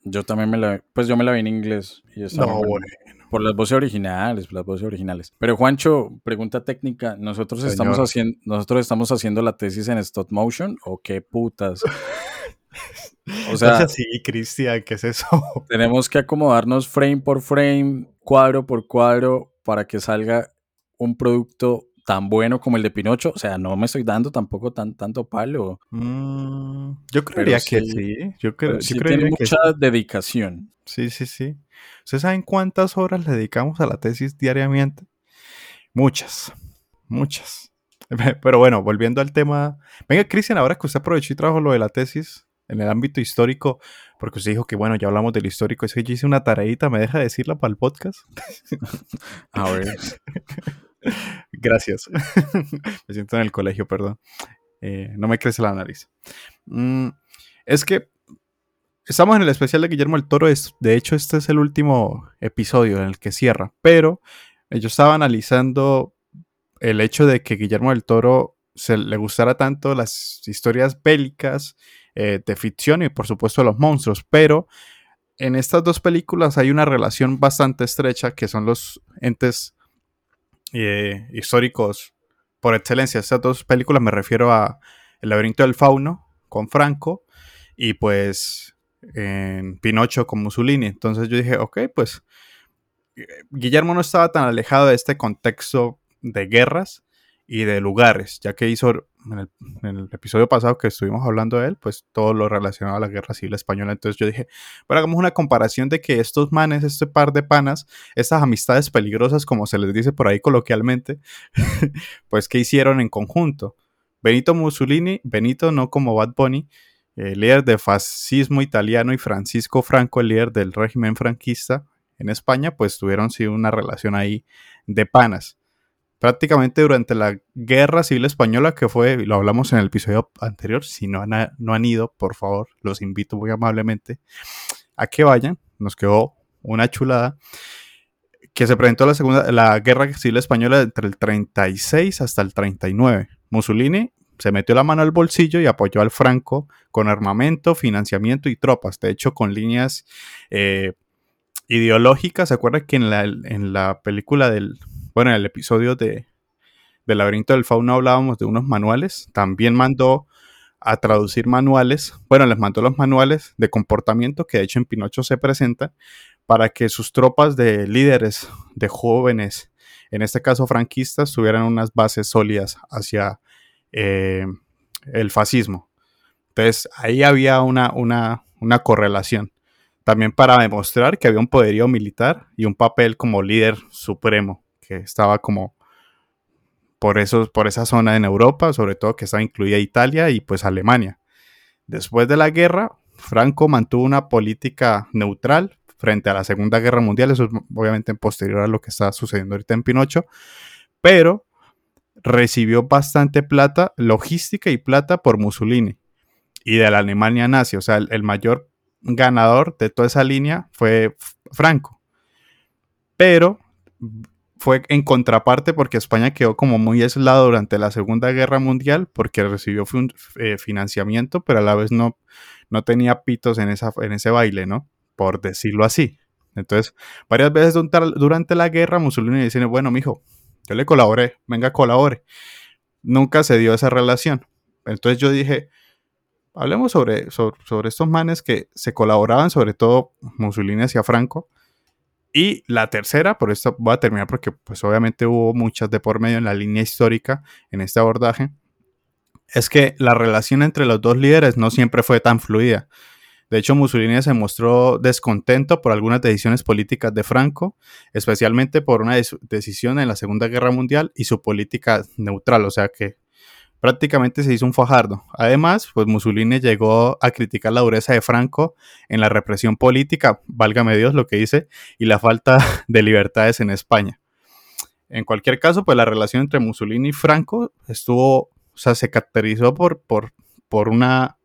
Yo también me la, pues yo me la vi en inglés y no, bueno. por las voces originales, por las voces originales. Pero Juancho, pregunta técnica, nosotros estamos haciendo, nosotros estamos haciendo la tesis en stop motion o qué putas. O sea, sea, sí, Cristian, ¿qué es eso? tenemos que acomodarnos frame por frame, cuadro por cuadro, para que salga un producto tan bueno como el de Pinocho. O sea, no me estoy dando tampoco tan, tanto palo. Mm, yo creería que sí. Yo, creo, yo sí creería tiene que mucha dedicación. sí, sí, sí. ¿Ustedes saben cuántas horas le dedicamos a la tesis diariamente? Muchas, muchas. Pero bueno, volviendo al tema. Venga, Cristian, ahora que usted aprovechó y trajo lo de la tesis en el ámbito histórico, porque usted dijo que bueno, ya hablamos del histórico, es que yo hice una tareita, ¿me deja decirla para el podcast? A ver. Gracias. Me siento en el colegio, perdón. Eh, no me crece la nariz. Mm, es que estamos en el especial de Guillermo el Toro. Es, de hecho, este es el último episodio en el que cierra. Pero yo estaba analizando el hecho de que Guillermo del Toro se le gustara tanto las historias bélicas eh, de ficción y por supuesto los monstruos. Pero en estas dos películas hay una relación bastante estrecha que son los entes históricos por excelencia. Estas dos películas me refiero a El laberinto del fauno con Franco y pues en Pinocho con Mussolini. Entonces yo dije, ok, pues eh, Guillermo no estaba tan alejado de este contexto de guerras y de lugares, ya que hizo en el, el episodio pasado que estuvimos hablando de él, pues todo lo relacionado a la guerra civil española. Entonces yo dije, bueno, hagamos una comparación de que estos manes, este par de panas, estas amistades peligrosas, como se les dice por ahí coloquialmente, pues qué hicieron en conjunto. Benito Mussolini, Benito no como Bad Bunny, eh, líder del fascismo italiano y Francisco Franco, el líder del régimen franquista en España, pues tuvieron sí una relación ahí de panas. Prácticamente durante la Guerra Civil Española, que fue, lo hablamos en el episodio anterior, si no han, no han ido, por favor, los invito muy amablemente a que vayan, nos quedó una chulada, que se presentó la, segunda, la Guerra Civil Española entre el 36 hasta el 39. Mussolini se metió la mano al bolsillo y apoyó al Franco con armamento, financiamiento y tropas. De hecho, con líneas eh, ideológicas. ¿Se acuerdan que en la, en la película del. Bueno, en el episodio de del laberinto del fauno hablábamos de unos manuales? También mandó a traducir manuales. Bueno, les mandó los manuales de comportamiento que de hecho en Pinocho se presentan para que sus tropas de líderes, de jóvenes, en este caso franquistas, tuvieran unas bases sólidas hacia eh, el fascismo. Entonces ahí había una, una, una, correlación. También para demostrar que había un poderío militar y un papel como líder supremo, que estaba como por, por esa zona en Europa, sobre todo que estaba incluida Italia y pues Alemania. Después de la guerra, Franco mantuvo una política neutral frente a la Segunda Guerra Mundial, eso es obviamente posterior a lo que está sucediendo ahorita en Pinocho, pero recibió bastante plata, logística y plata por Mussolini y de la Alemania nazi, o sea, el mayor ganador de toda esa línea fue Franco. Pero fue en contraparte porque España quedó como muy aislado durante la Segunda Guerra Mundial porque recibió eh, financiamiento, pero a la vez no, no tenía pitos en, esa, en ese baile, ¿no? Por decirlo así. Entonces, varias veces durante la guerra, Mussolini dice, bueno, mijo, yo le colaboré, venga, colabore. Nunca se dio esa relación. Entonces yo dije, hablemos sobre, sobre, sobre estos manes que se colaboraban, sobre todo Mussolini hacia Franco. Y la tercera, por esto voy a terminar porque pues obviamente hubo muchas de por medio en la línea histórica en este abordaje, es que la relación entre los dos líderes no siempre fue tan fluida. De hecho, Mussolini se mostró descontento por algunas decisiones políticas de Franco, especialmente por una decisión en la Segunda Guerra Mundial y su política neutral, o sea que prácticamente se hizo un fajardo. Además, pues Mussolini llegó a criticar la dureza de Franco en la represión política, válgame Dios lo que dice, y la falta de libertades en España. En cualquier caso, pues la relación entre Mussolini y Franco estuvo, o sea, se caracterizó por, por, por una,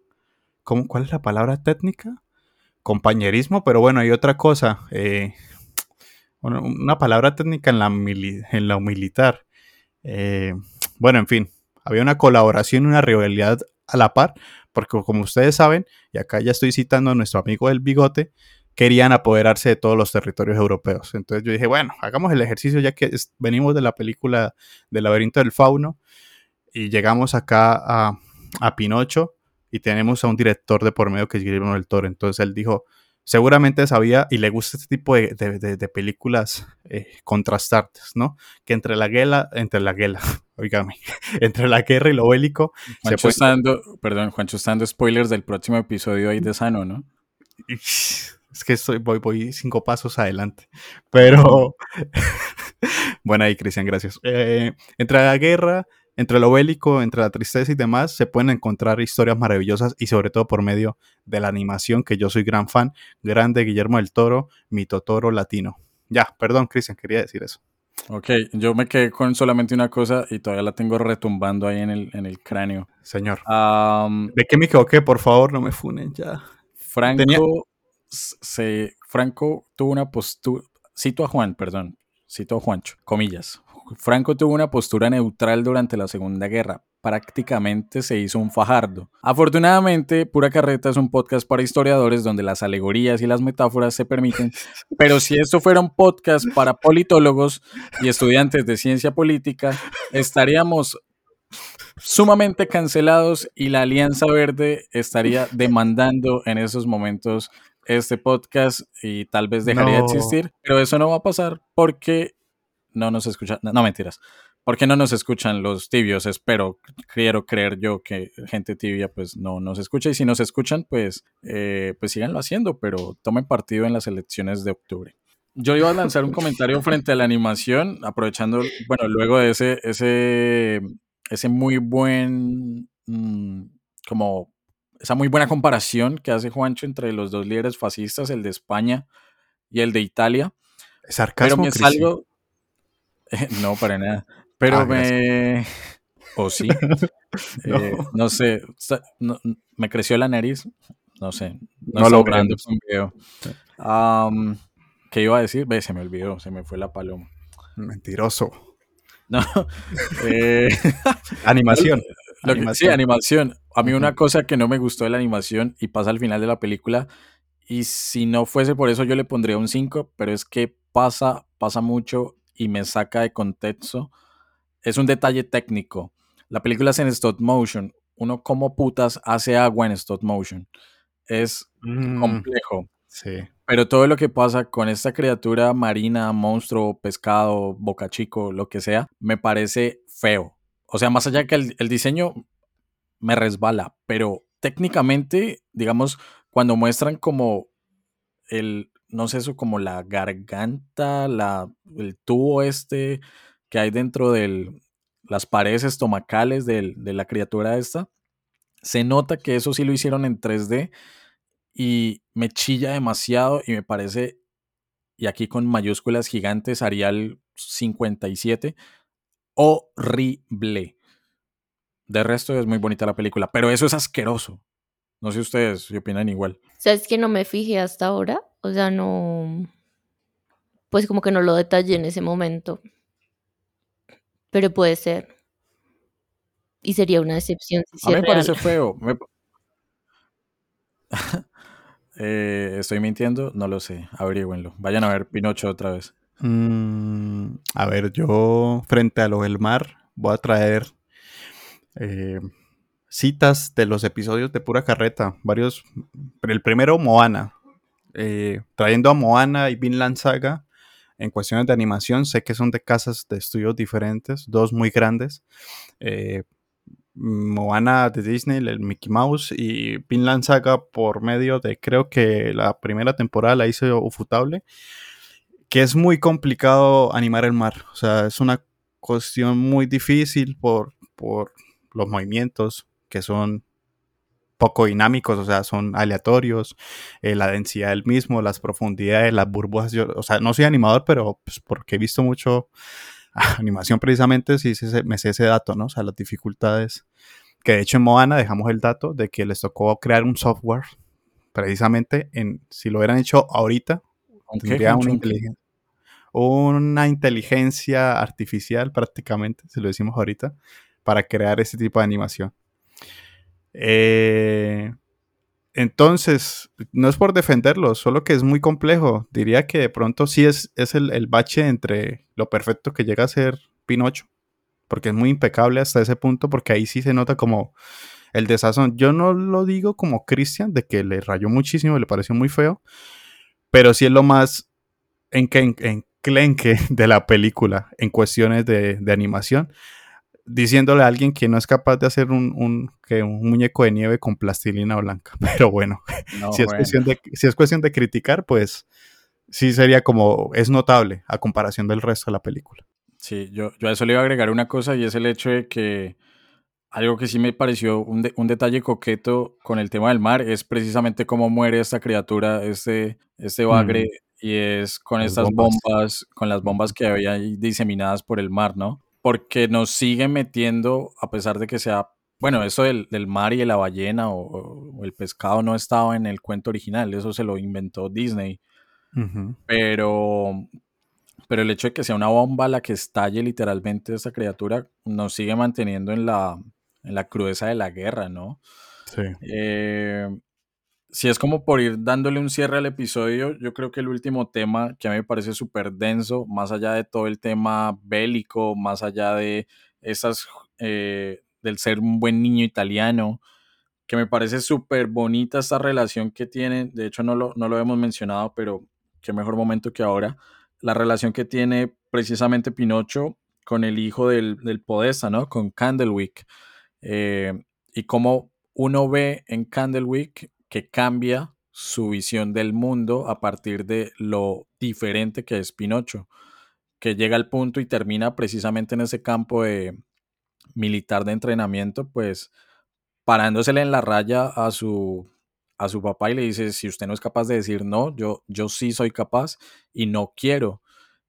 ¿cómo, ¿cuál es la palabra técnica? Compañerismo, pero bueno, hay otra cosa, eh, una palabra técnica en la, en la militar. Eh, bueno, en fin, había una colaboración una rivalidad a la par, porque como ustedes saben, y acá ya estoy citando a nuestro amigo del bigote, querían apoderarse de todos los territorios europeos. Entonces yo dije, bueno, hagamos el ejercicio ya que venimos de la película del laberinto del fauno y llegamos acá a, a Pinocho y tenemos a un director de por medio que es Guillermo del Toro. Entonces él dijo, seguramente sabía y le gusta este tipo de, de- de- de películas eh, contrastantes, ¿no? Que entre la guerra, entre la guerra, oígame, entre la guerra y lo bélico, Juancho puede- está dando, perdón, Juancho está dando spoilers del próximo episodio ahí de Sano, ¿no? Es que estoy, voy, voy cinco pasos adelante. Pero. bueno, ahí, Cristian, gracias. Eh, entre la guerra, entre lo bélico, entre la tristeza y demás, se pueden encontrar historias maravillosas y sobre todo por medio de la animación, que yo soy gran fan, grande Guillermo del Toro, mi Totoro latino. Ya, perdón, Cristian, quería decir eso. Ok, yo me quedé con solamente una cosa y todavía la tengo retumbando ahí en el, en el cráneo. Señor. ¿De qué me equivoqué? Por favor, no me funen ya. Franco, Tenía- se, Franco tuvo una postura, cito a Juan, perdón, cito a Juancho, comillas. Franco tuvo una postura neutral durante la Segunda Guerra. Prácticamente se hizo un fajardo. Afortunadamente, Pura Carreta es un podcast para historiadores donde las alegorías y las metáforas se permiten. Pero si esto fuera un podcast para politólogos y estudiantes de ciencia política, estaríamos sumamente cancelados y la Alianza Verde estaría demandando en esos momentos este podcast y tal vez dejaría No. de existir, pero eso no va a pasar porque no nos escuchan, no, mentiras, porque no nos escuchan los tibios, espero, quiero creer yo que gente tibia pues no nos escucha y si nos escuchan pues, eh, pues síganlo haciendo, pero tomen partido en las elecciones de octubre. Yo iba a lanzar un comentario frente a la animación, aprovechando, bueno, luego de ese, ese, ese muy buen, mm, como esa muy buena comparación que hace Juancho entre los dos líderes fascistas, el de España y el de Italia. Pero Sarcasmo, me Cristian. salgo. no, para nada. Pero Ah, me. O sí. No. Eh, no sé. no- me creció la nariz. No sé. No, No lo grande vemos. un video. ¿Qué iba a decir? Ve, se me olvidó. Se me fue la paloma. Mentiroso. No. eh, Animación. Lo que- sí, Animación. animación. A mí una cosa que no me gustó de la animación y pasa al final de la película, y si no fuese por eso yo le pondría un 5, pero es que pasa, pasa mucho y me saca de contexto. Es un detalle técnico. La película es en stop motion. Uno como putas hace agua en stop motion. Es Mm, complejo. sí. Pero todo lo que pasa con esta criatura marina, monstruo, pescado, boca chico, lo que sea, me parece feo. O sea, más allá que el, el diseño me resbala, pero técnicamente, digamos, cuando muestran como el, no sé, eso como la garganta, la, el tubo este que hay dentro de las paredes estomacales del- de la criatura esta, se nota que eso sí lo hicieron en 3D y me chilla demasiado y me parece, y aquí con mayúsculas gigantes, Arial 57, horrible. De resto es muy bonita la película, pero eso es asqueroso. No sé ustedes opinan igual. ¿Sabes que no me fijé hasta ahora? O sea, no. Pues como que no lo detallé en ese momento. Pero puede ser. Y sería una decepción si A mí me real. parece feo. me- Eh, ¿Estoy mintiendo? No lo sé. Averígüenlo. Vayan a ver Pinocho otra vez. Mm, a ver, yo frente a lo del mar voy a traer eh, citas de los episodios de pura carreta. Varios. El primero, Moana. Eh, trayendo a Moana y Vinland Saga en cuestiones de animación. Sé que son de casas de estudios diferentes, dos muy grandes. Eh, Moana de Disney, el Mickey Mouse y Vinland Saga por medio de creo que la primera temporada la hizo Ufutable, que es muy complicado animar el mar, o sea, es una cuestión muy difícil por, por los movimientos que son poco dinámicos, o sea, son aleatorios, eh, la densidad del mismo, las profundidades, las burbujas, yo, o sea, no soy animador, pero pues, porque he visto mucho animación precisamente, sí me sé ese dato, ¿no? O sea, las dificultades, que de hecho en Moana dejamos el dato de que les tocó crear un software, precisamente en, si lo hubieran hecho ahorita, tendría una inteligencia, una inteligencia artificial prácticamente, si lo decimos ahorita, para crear ese tipo de animación. Eh, entonces, no es por defenderlo, solo que es muy complejo. Diría que de pronto sí es, es el, bache entre lo perfecto que llega a ser Pinocho, porque es muy impecable hasta ese punto, porque ahí sí se nota como el desazón. Yo no lo digo como Christian, de que le rayó muchísimo, le pareció muy feo, pero sí es lo más enclenque de la película en cuestiones de, de animación diciéndole a alguien que no es capaz de hacer un, que un muñeco de nieve con plastilina blanca. Pero bueno, si, es Cuestión de, si es cuestión de criticar, pues sí sería como, es notable a comparación del resto de la película. Sí, yo, yo a eso le iba a agregar una cosa y es el hecho de que algo que sí me pareció un, detalle coqueto con el tema del mar es precisamente cómo muere esta criatura, este, este bagre, mm. y es con estas bombas. con las bombas que había diseminadas por el mar, ¿no? Porque nos sigue metiendo, a pesar de que sea, bueno, eso del, mar y de la ballena o, el pescado no estaba en el cuento original, eso se lo inventó Disney. Pero, pero el hecho de que sea una bomba la que estalle literalmente esa criatura nos sigue manteniendo en la, en la crudeza de la guerra, ¿no? Sí. Eh, si es como por ir dándole un cierre al episodio, yo creo que el último tema que a mí me parece súper denso, más allá de todo el tema bélico, más allá de esas, eh, del ser un buen niño italiano, que me parece súper bonita esta relación que tiene, de hecho no lo, no lo hemos mencionado, pero qué mejor momento que ahora, la relación que tiene precisamente Pinocho con el hijo del, del Podesta, ¿no? Con Candlewick. Eh, y cómo uno ve en Candlewick que cambia su visión del mundo a partir de lo diferente que es Pinocho, que llega al punto y termina precisamente en ese campo de militar de entrenamiento, pues parándosele en la raya a su, a su papá y le dice, si usted no es capaz de decir no, yo, yo sí soy capaz y no quiero.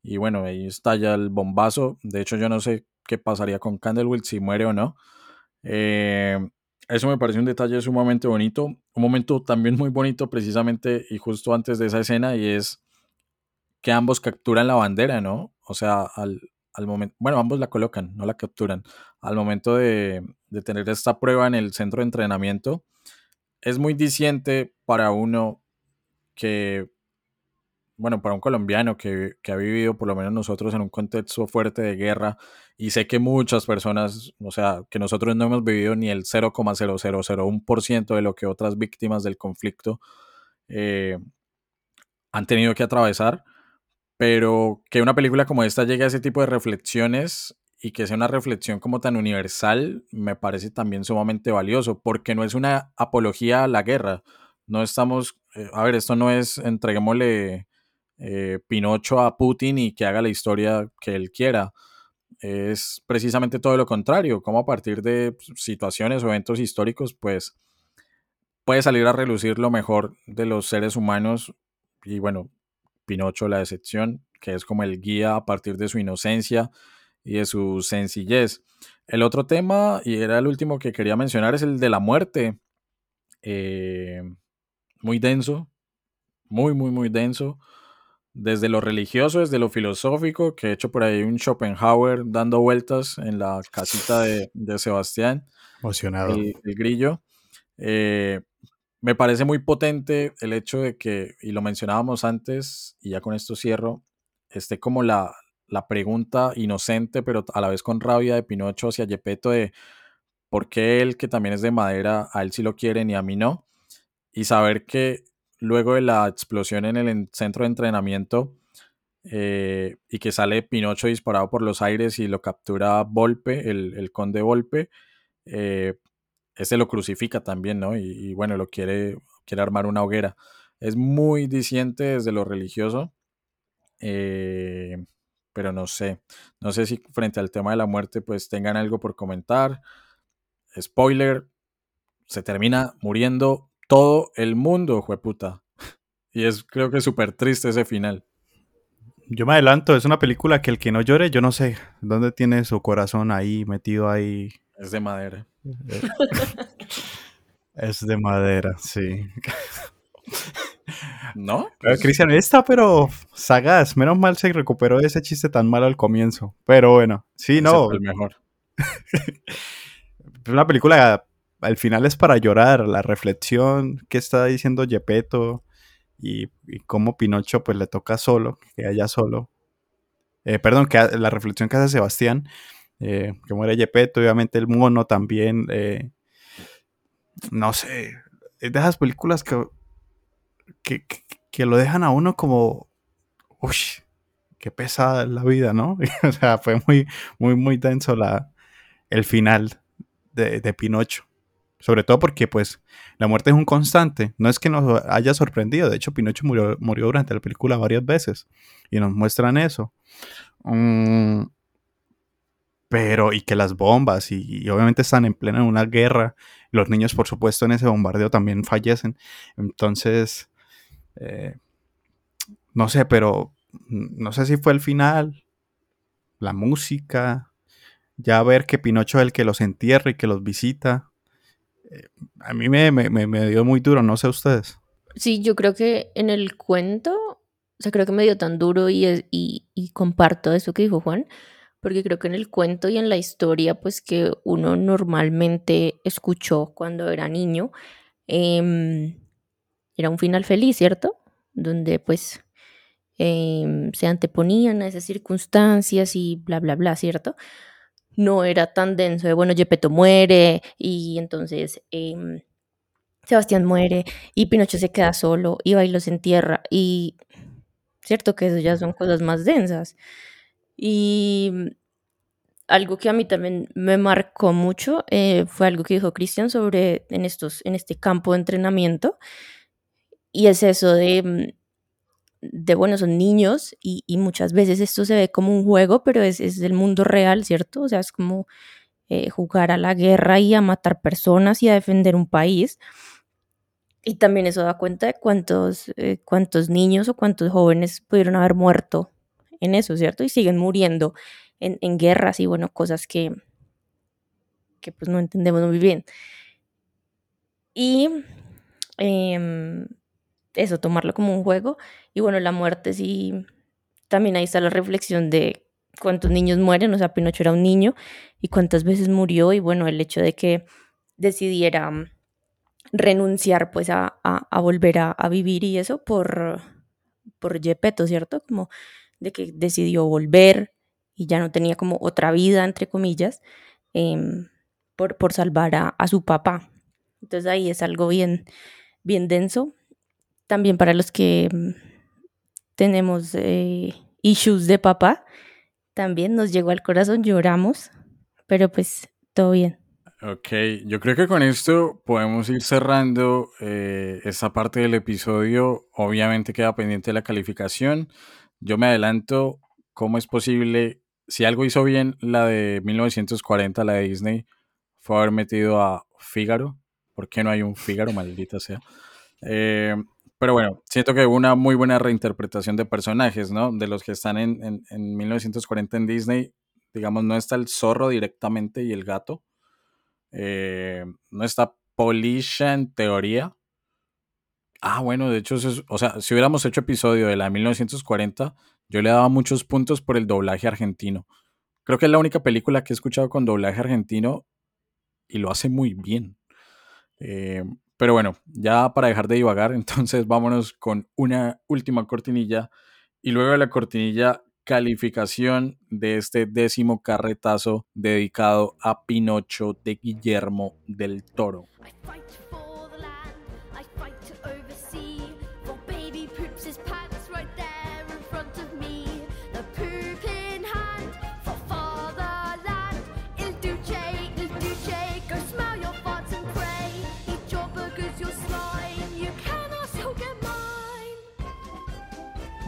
Y bueno, ahí está ya el bombazo. De hecho, yo no sé qué pasaría con Candlewick, si muere o no. Eh, eso me parece un detalle sumamente bonito, un momento también muy bonito precisamente y justo antes de esa escena y es que ambos capturan la bandera, ¿no? O sea, al, momento, bueno, ambos la colocan, no la capturan. Al momento de, de tener esta prueba en el centro de entrenamiento, es muy diciente para uno que bueno, para un colombiano que, ha vivido, por lo menos nosotros, en un contexto fuerte de guerra, y sé que muchas personas, o sea, que nosotros no hemos vivido ni el 0,0001% de lo que otras víctimas del conflicto eh, han tenido que atravesar, pero que una película como esta llegue a ese tipo de reflexiones y que sea una reflexión como tan universal, me parece también sumamente valioso, porque no es una apología a la guerra. No estamos, eh, a ver, esto no es entreguémosle eh, Pinocho a Putin y que haga la historia que él quiera. Es precisamente todo lo contrario, como a partir de situaciones o eventos históricos, pues puede salir a relucir lo mejor de los seres humanos y bueno, Pinocho la excepción, que es como el guía a partir de su inocencia y de su sencillez. El otro tema, y era el último que quería mencionar, es el de la muerte. Eh, muy denso, muy, muy, muy denso desde lo religioso, desde lo filosófico, que he hecho por ahí un Schopenhauer dando vueltas en la casita de, Sebastián. Emocionado. El, grillo. Eh, me parece muy potente el hecho de que, y lo mencionábamos antes, y ya con esto cierro, esté como la, la pregunta inocente, pero a la vez con rabia de Pinocho hacia Gepetto de por qué él, que también es de madera, a él sí lo quieren y a mí no. Y saber que luego de la explosión en el centro de entrenamiento eh, y que sale Pinocho disparado por los aires y lo captura Volpe, el, conde Volpe, eh, este lo crucifica también, ¿no? Y, bueno, lo quiere, quiere armar una hoguera. Es muy diciente desde lo religioso, eh, pero no sé. No sé si frente al tema de la muerte pues tengan algo por comentar. Spoiler, se termina muriendo todo el mundo, jueputa. Y es creo que súper triste ese final. Yo me adelanto, es una película que el que no llore, yo no sé dónde tiene su corazón ahí metido ahí. Es de madera. Es de madera, sí. ¿No? Cristian, está pero sagaz. Menos mal se recuperó de ese chiste tan malo al comienzo. Pero bueno, sí, no. fue el mejor. Una película al final es para llorar. La reflexión que está diciendo Gepetto y, cómo Pinocho pues le toca solo, que haya solo. Eh, perdón, que la reflexión que hace Sebastián, eh, que muere Gepetto, obviamente el mono también. eh, no sé, es de esas películas que- que lo dejan a uno como, uy, qué pesada es la vida, ¿no? o sea, fue muy, muy, muy denso la, el final de, de Pinocho. Sobre todo porque, pues, la muerte es un constante. No es que nos haya sorprendido. De hecho, Pinocho murió, murió durante la película varias veces. Y nos muestran eso. Mm, pero, y que las bombas, y, obviamente están en plena una guerra. Los niños, por supuesto, en ese bombardeo también fallecen. Entonces, eh, no sé, pero mm, no sé si fue el final, la música, ya ver que Pinocho es el que los entierra y que los visita. A mí me, me, me- dio muy duro, no sé ustedes. Sí, yo creo que en el cuento, o sea, creo que me dio tan duro y, y comparto eso que dijo Juan, porque creo que en el cuento y en la historia, pues que uno normalmente escuchó cuando era niño, em, era un final feliz, ¿cierto? Donde pues em, se anteponían a esas circunstancias y bla, bla, bla, ¿cierto? No era tan denso de, bueno, Gepetto muere y entonces em, Sebastián muere y Pinocho se queda solo y va y los entierra y cierto que eso ya son cosas más densas. Y algo que a mí también me marcó mucho eh, fue algo que dijo Cristian sobre en estos en este campo de entrenamiento y es eso de mm, de bueno son niños y, y muchas veces esto se ve como un juego pero es, es del mundo real cierto o sea es como eh, jugar a la guerra y a matar personas y a defender un país y también eso da cuenta de cuántos, eh, cuántos niños o cuántos jóvenes pudieron haber muerto en eso, ¿cierto? Y siguen muriendo en, en guerras y, bueno, cosas que, que pues no entendemos muy bien. Y em, eso, tomarlo como un juego. Y bueno, la muerte sí, también ahí está la reflexión de cuántos niños mueren, o sea, Pinocho era un niño y cuántas veces murió y bueno, el hecho de que decidiera renunciar pues a, a- volver a, a vivir y eso por, por Gepetto, ¿cierto? Como de que decidió volver y ya no tenía como otra vida, entre comillas, em, por, por salvar a, a su papá. Entonces ahí es algo bien, bien denso. También para los que mm, tenemos eh, issues de papá, también nos llegó al corazón, lloramos, pero pues todo bien. Ok, yo creo que con esto podemos ir cerrando eh, esta parte del episodio. Obviamente queda pendiente la calificación. Yo me adelanto, ¿cómo es posible? Si algo hizo bien la de 1940, la de Disney, fue haber metido a Fígaro. ¿Por qué no hay un Fígaro, maldita sea? Eh, pero bueno, siento que hubo una muy buena reinterpretación de personajes, ¿no? De los que están en, en, en 1940 en Disney, digamos, no está el zorro directamente y el gato. Eh, no está Polisha en teoría. Ah, bueno, de hecho, es- o sea, si hubiéramos hecho episodio de la de 1940, yo le daba muchos puntos por el doblaje argentino. Creo que es la única película que he escuchado con doblaje argentino y lo hace muy bien. Eh, pero bueno, ya para dejar de divagar, entonces vámonos con una última cortinilla y luego la cortinilla calificación de este décimo carretazo dedicado a Pinocho de Guillermo del Toro.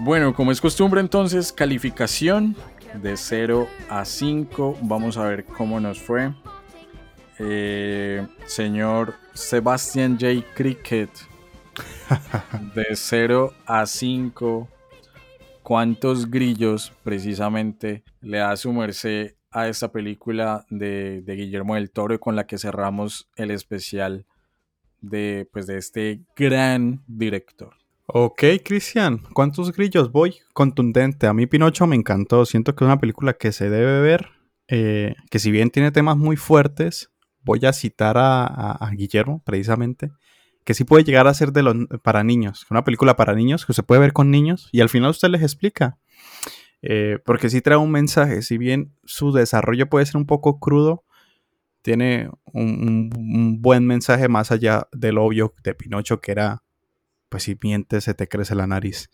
Bueno, como es costumbre entonces, calificación de 0 a 5. Vamos a ver cómo nos fue. Eh, señor Sebastian J. Cricket, de 0 a 5. ¿Cuántos grillos precisamente le da su merced a esta película de, de Guillermo del Toro con la que cerramos el especial de, pues, de este gran director? Ok, Cristian, ¿cuántos grillos voy? Contundente. A mí Pinocho me encantó. Siento que es una película que se debe ver, eh, que si bien tiene temas muy fuertes, voy a citar a, Guillermo precisamente, que sí puede llegar a ser de los, para niños, una película para niños que se puede ver con niños y al final usted les explica. Eh, porque sí trae un mensaje, si bien su desarrollo puede ser un poco crudo, tiene un buen mensaje más allá del obvio de Pinocho que era pues si mientes se te crece la nariz.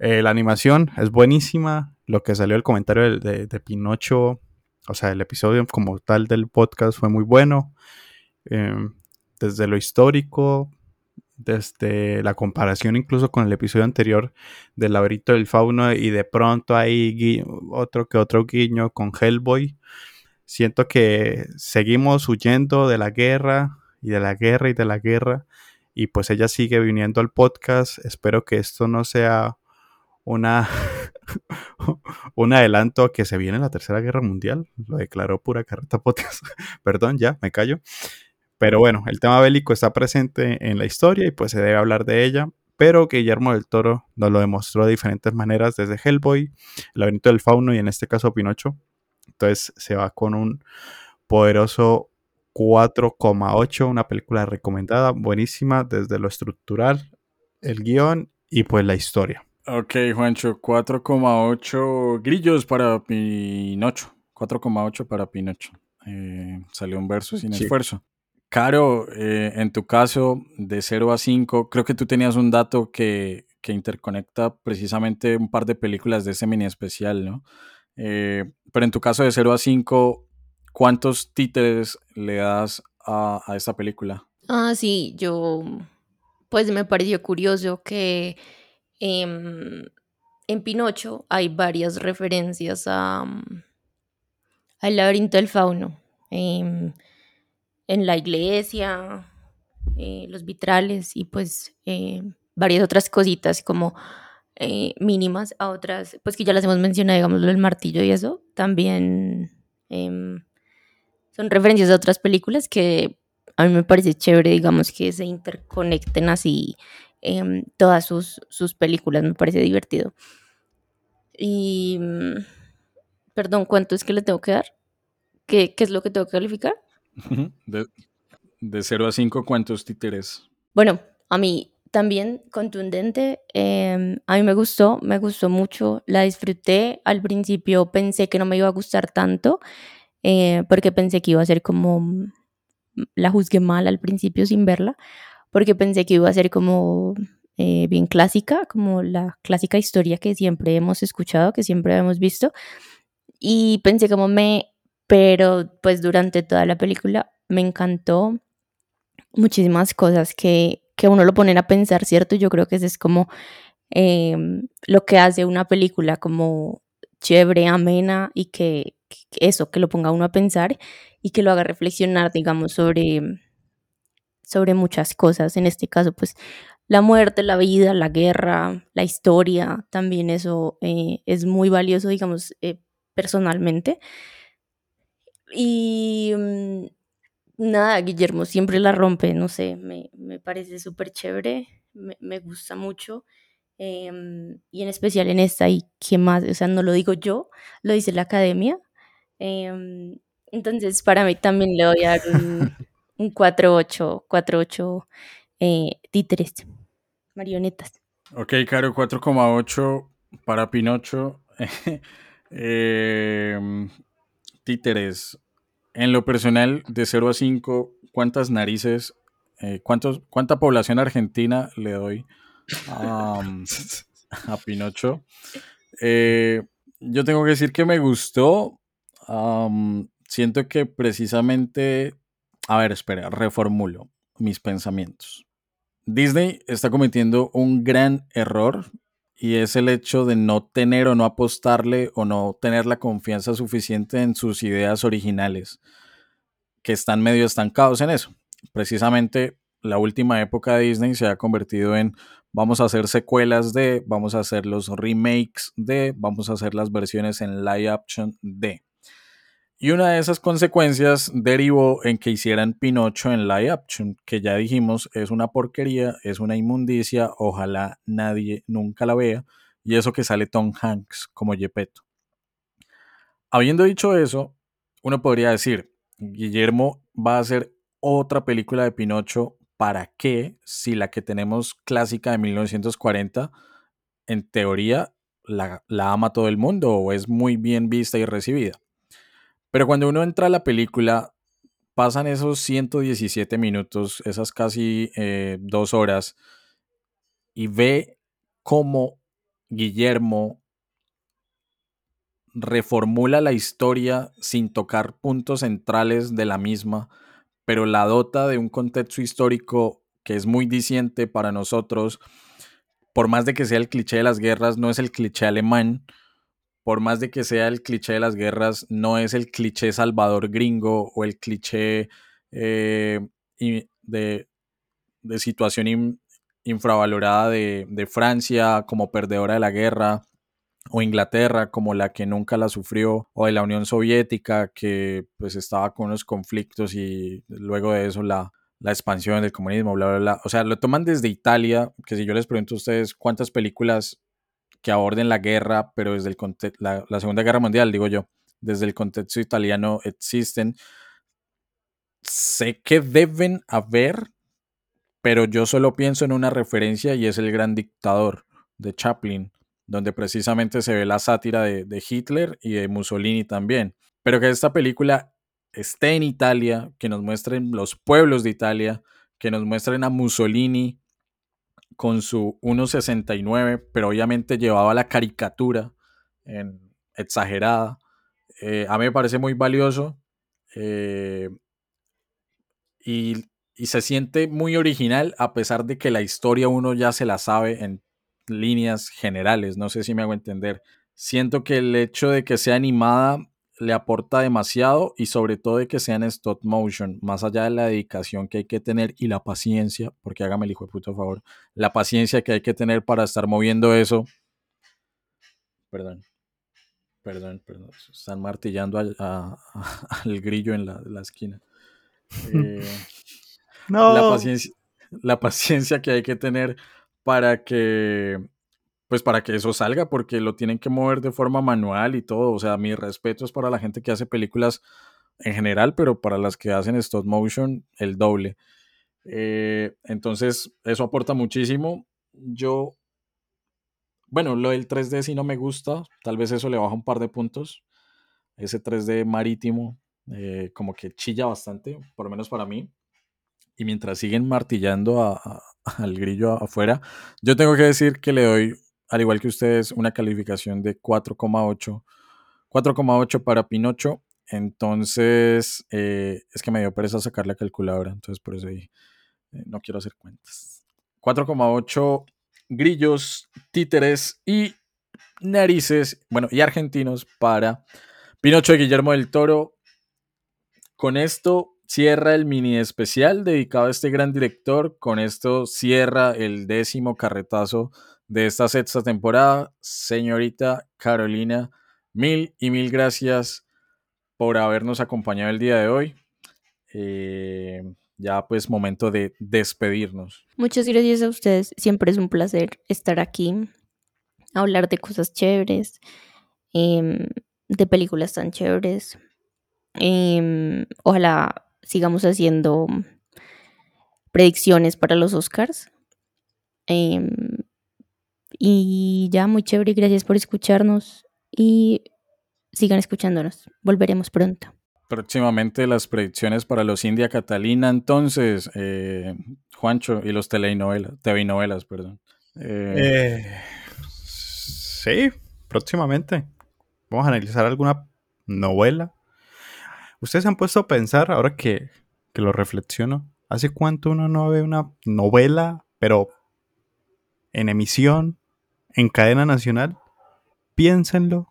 Eh, la animación es buenísima. Lo que salió el comentario de, Pinocho, o sea, el episodio como tal del podcast fue muy bueno. Eh, desde lo histórico, desde la comparación incluso con el episodio anterior del laberinto del fauno y de pronto hay otro que otro guiño con Hellboy. Siento que seguimos huyendo de la guerra y de la guerra y de la guerra y pues ella sigue viniendo al podcast. Espero que esto no sea una un adelanto a que se viene la Tercera Guerra Mundial. Lo declaró pura carreta podcast. Perdón, ya, me callo. Pero bueno, el tema bélico está presente en la historia y pues se debe hablar de ella. Pero Guillermo del Toro nos lo demostró de diferentes maneras desde Hellboy, El laberinto del fauno y en este caso Pinocho. Entonces se va con un poderoso 4,8, una película recomendada, buenísima desde lo estructural, el guion y pues la historia. Ok, Juancho, 4,8 grillos para Pinocho. 4,8 para Pinocho. Eh, salió un verso sin Sí. esfuerzo. Caro, eh, en tu caso, de 0 a 5, creo que tú tenías un dato que, que interconecta precisamente un par de películas de ese mini especial, ¿no? Eh, pero en tu caso, de 0 a 5, ¿cuántos títeres le das a, a esta película? Ah, sí, yo pues me pareció curioso que em, en Pinocho hay varias referencias a, mm, al laberinto del fauno. em, en la iglesia, eh, los vitrales y pues eh, varias otras cositas como eh, mínimas a otras, pues que ya las hemos mencionado, digamos, del martillo y eso, también em, son referencias a otras películas que a mí me parece chévere, digamos, que se interconecten así em, todas sus, sus películas, me parece divertido. Y, mm, perdón, ¿cuánto es que le tengo que dar? ¿Qué, qué es lo que tengo que calificar? De, de 0 a 5, ¿cuántos títeres? Bueno, a mí también contundente. em, a mí me gustó, me gustó mucho, la disfruté. Al principio pensé que no me iba a gustar tanto, eh, porque pensé que iba a ser como, mm, la juzgué mal al principio sin verla, porque pensé que iba a ser como eh, bien clásica, como la clásica historia que siempre hemos escuchado, que siempre hemos visto. Y pensé como me, pero pues durante toda la película me encantó muchísimas cosas que, que uno lo ponen a pensar, ¿cierto? Yo creo que eso es como em, lo que hace una película como chévere, amena y que eso, que lo ponga uno a pensar y que lo haga reflexionar, digamos, sobre, sobre muchas cosas. En este caso, pues la muerte, la vida, la guerra, la historia, también eso eh, es muy valioso, digamos, eh, personalmente. Y mm, nada, Guillermo siempre la rompe, no sé, me, me parece súper chévere, me, me gusta mucho. em, y en especial en esta, y qué más, o sea, no lo digo yo, lo dice la academia. Em, entonces, para mí también le voy a dar un, un 4-8, 4-8 eh, títeres, marionetas. Ok, Caro, 4,8 para Pinocho. Em, títeres. En lo personal, de 0 a 5, ¿cuántas narices, eh, cuántos, cuánta población argentina le doy a, a Pinocho? Eh, yo tengo que decir que me gustó. Siento que precisamente... A ver, espera, reformulo mis pensamientos. Disney está cometiendo un gran error y es el hecho de no tener o no apostarle o no tener la confianza suficiente en sus ideas originales, que están medio estancados en eso. Precisamente la última época de Disney se ha convertido en vamos a hacer secuelas de, vamos a hacer los remakes de, vamos a hacer las versiones en live action de. Y una de esas consecuencias derivó en que hicieran Pinocho en live action, que ya dijimos es una porquería, es una inmundicia, ojalá nadie nunca la vea, y eso que sale Tom Hanks como Gepetto. Habiendo dicho eso, uno podría decir, Guillermo va a hacer otra película de Pinocho, ¿para qué? Si la que tenemos clásica de 1940, en teoría, la, la ama todo el mundo o es muy bien vista y recibida. Pero cuando uno entra a la película, pasan esos 117 minutos, esas casi eh, dos horas, y ve cómo Guillermo reformula la historia sin tocar puntos centrales de la misma, pero la dota de un contexto histórico que es muy diciente para nosotros, por más de que sea el cliché de las guerras, no es el cliché alemán, por más de que sea el cliché de las guerras, no es el cliché salvador gringo o el cliché eh, de, de, situación infravalorada de, de, Francia como perdedora de la guerra, o Inglaterra como la que nunca la sufrió, o de la Unión Soviética que pues estaba con unos conflictos y luego de eso la, la expansión del comunismo, bla, bla, bla. O sea, lo toman desde Italia, que si yo les pregunto a ustedes cuántas películas que aborden la guerra, pero desde el la, la Segunda Guerra Mundial, digo yo, desde el contexto italiano existen. Sé que deben haber, pero yo solo pienso en una referencia y es el gran dictador de Chaplin, donde precisamente se ve la sátira de, de, Hitler y de Mussolini también. Pero que esta película esté en Italia, que nos muestren los pueblos de Italia, que nos muestren a Mussolini con su 1.69, pero obviamente llevaba la caricatura en, exagerada. Eh, a mí me parece muy valioso eh, y, y, se siente muy original a pesar de que la historia uno ya se la sabe en líneas generales, no sé si me hago entender. Siento que el hecho de que sea animada le aporta demasiado y sobre todo de que sea en stop motion, más allá de la dedicación que hay que tener y la paciencia, porque hágame el hijo de puta favor, la paciencia que hay que tener para estar moviendo eso. Perdón, perdón, perdón, están martillando al, grillo en la, esquina. Eh, no. La paciencia, la paciencia que hay que tener para que pues para que eso salga, porque lo tienen que mover de forma manual y todo. O sea, mi respeto es para la gente que hace películas en general, pero para las que hacen stop motion, el doble. Eh, entonces, eso aporta muchísimo. Yo, bueno, lo del 3D sí no me gusta, tal vez eso le baja un par de puntos. Ese 3D marítimo, eh, como que chilla bastante, por lo menos para mí. Y mientras siguen martillando al grillo afuera, yo tengo que decir que le doy al igual que ustedes, una calificación de 4,8. 4,8 para Pinocho. Entonces, eh, es que me dio pereza sacar la calculadora, entonces por eso ahí, eh, no quiero hacer cuentas. 4,8 grillos, títeres y narices, bueno, y argentinos para Pinocho de Guillermo del Toro. Con esto cierra el mini especial dedicado a este gran director. Con esto cierra el décimo carretazo de esta sexta temporada. Señorita Carolina, mil y mil gracias por habernos acompañado el día de hoy. Eh, ya pues momento de despedirnos. Muchas gracias a ustedes. Siempre es un placer estar aquí, hablar de cosas chéveres, em, de películas tan chéveres. Em, ojalá sigamos haciendo predicciones para los Oscars. Em, y ya, muy chévere, gracias por escucharnos y sigan escuchándonos. Volveremos pronto. Próximamente las predicciones para los India Catalina, entonces, eh, Juancho, y los telenovelas, TV novelas, perdón. Eh, eh, sí, próximamente. Vamos a analizar alguna novela. Ustedes han puesto a pensar, ahora que, que lo reflexiono, ¿hace cuánto uno no ve una novela, pero en emisión, en cadena nacional, piénsenlo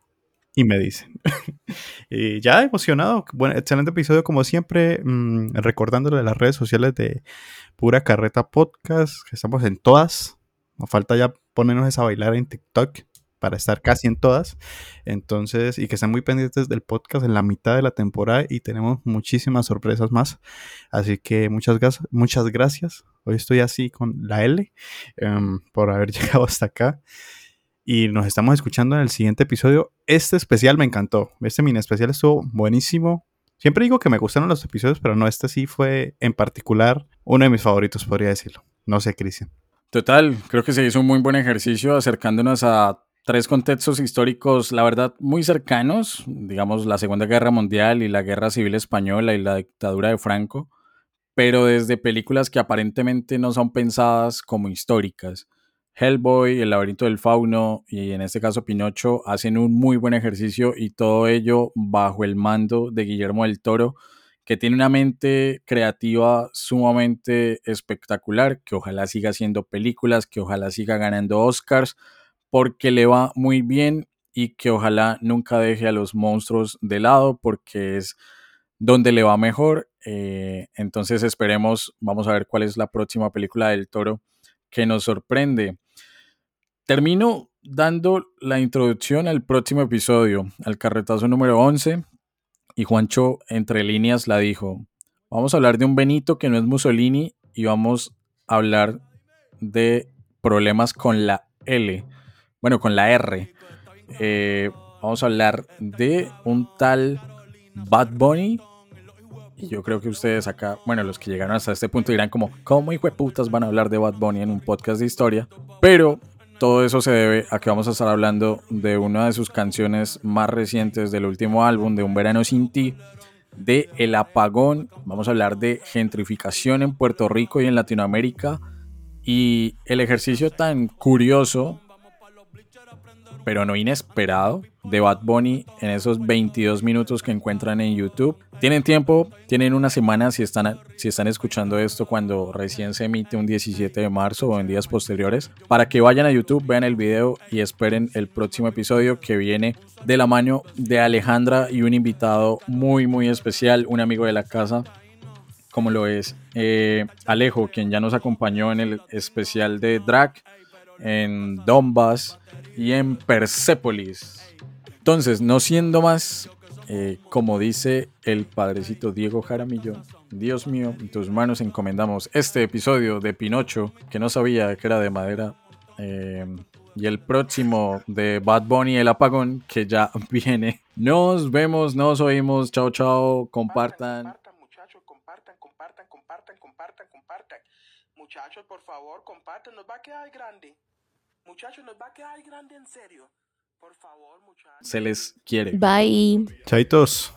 y me dicen. y ya emocionado, bueno, excelente episodio como siempre, mm, recordándole las redes sociales de Pura Carreta Podcast, que estamos en todas. Nos falta ya ponernos a bailar en TikTok para estar casi en todas. Entonces, y que estén muy pendientes del podcast en la mitad de la temporada y tenemos muchísimas sorpresas más. Así que muchas, muchas gracias. Hoy estoy así con la L em, por haber llegado hasta acá. Y nos estamos escuchando en el siguiente episodio. Este especial me encantó. Este mini especial estuvo buenísimo. Siempre digo que me gustaron los episodios, pero no, este sí fue en particular uno de mis favoritos, podría decirlo. No sé, Cristian. Total, creo que se hizo un muy buen ejercicio acercándonos a tres contextos históricos, la verdad, muy cercanos, digamos la Segunda Guerra Mundial y la Guerra Civil Española y la dictadura de Franco, pero desde películas que aparentemente no son pensadas como históricas. Hellboy, El laberinto del fauno y en este caso Pinocho hacen un muy buen ejercicio y todo ello bajo el mando de Guillermo del Toro, que tiene una mente creativa sumamente espectacular, que ojalá siga haciendo películas, que ojalá siga ganando Oscars, porque le va muy bien y que ojalá nunca deje a los monstruos de lado, porque es donde le va mejor. Eh, entonces esperemos, vamos a ver cuál es la próxima película del toro que nos sorprende. Termino dando la introducción al próximo episodio, al carretazo número 11, y Juancho entre líneas la dijo. Vamos a hablar de un Benito que no es Mussolini y vamos a hablar de problemas con la L, bueno, con la R. Eh, vamos a hablar de un tal Bad Bunny. Yo creo que ustedes acá, bueno, los que llegaron hasta este punto dirán como, ¿cómo hijo de putas van a hablar de Bad Bunny en un podcast de historia? Pero todo eso se debe a que vamos a estar hablando de una de sus canciones más recientes del último álbum, de Un Verano Sin Ti, de El Apagón. Vamos a hablar de gentrificación en Puerto Rico y en Latinoamérica y el ejercicio tan curioso, pero no inesperado, de Bad Bunny en esos 22 minutos que encuentran en YouTube. Tienen tiempo, tienen una semana si están, si están escuchando esto cuando recién se emite un 17 de marzo o en días posteriores, para que vayan a YouTube, vean el video y esperen el próximo episodio que viene de la mano de Alejandra y un invitado muy muy especial, un amigo de la casa, como lo es eh, Alejo, quien ya nos acompañó en el especial de Drag, en Donbass y en Persepolis. Entonces, no siendo más, eh, como dice el padrecito Diego Jaramillo, Dios mío, en tus manos encomendamos este episodio de Pinocho, que no sabía que era de madera, eh, y el próximo de Bad Bunny, el apagón, que ya viene. Nos vemos, nos oímos, chao, chao, compartan. Compartan, muchachos, compartan, compartan, compartan, compartan, compartan. Muchachos, por favor, compartan, nos va a quedar grande. Muchachos, nos va a quedar grande en serio. Por favor, muchachos. Se les quiere. Bye. Chaitos.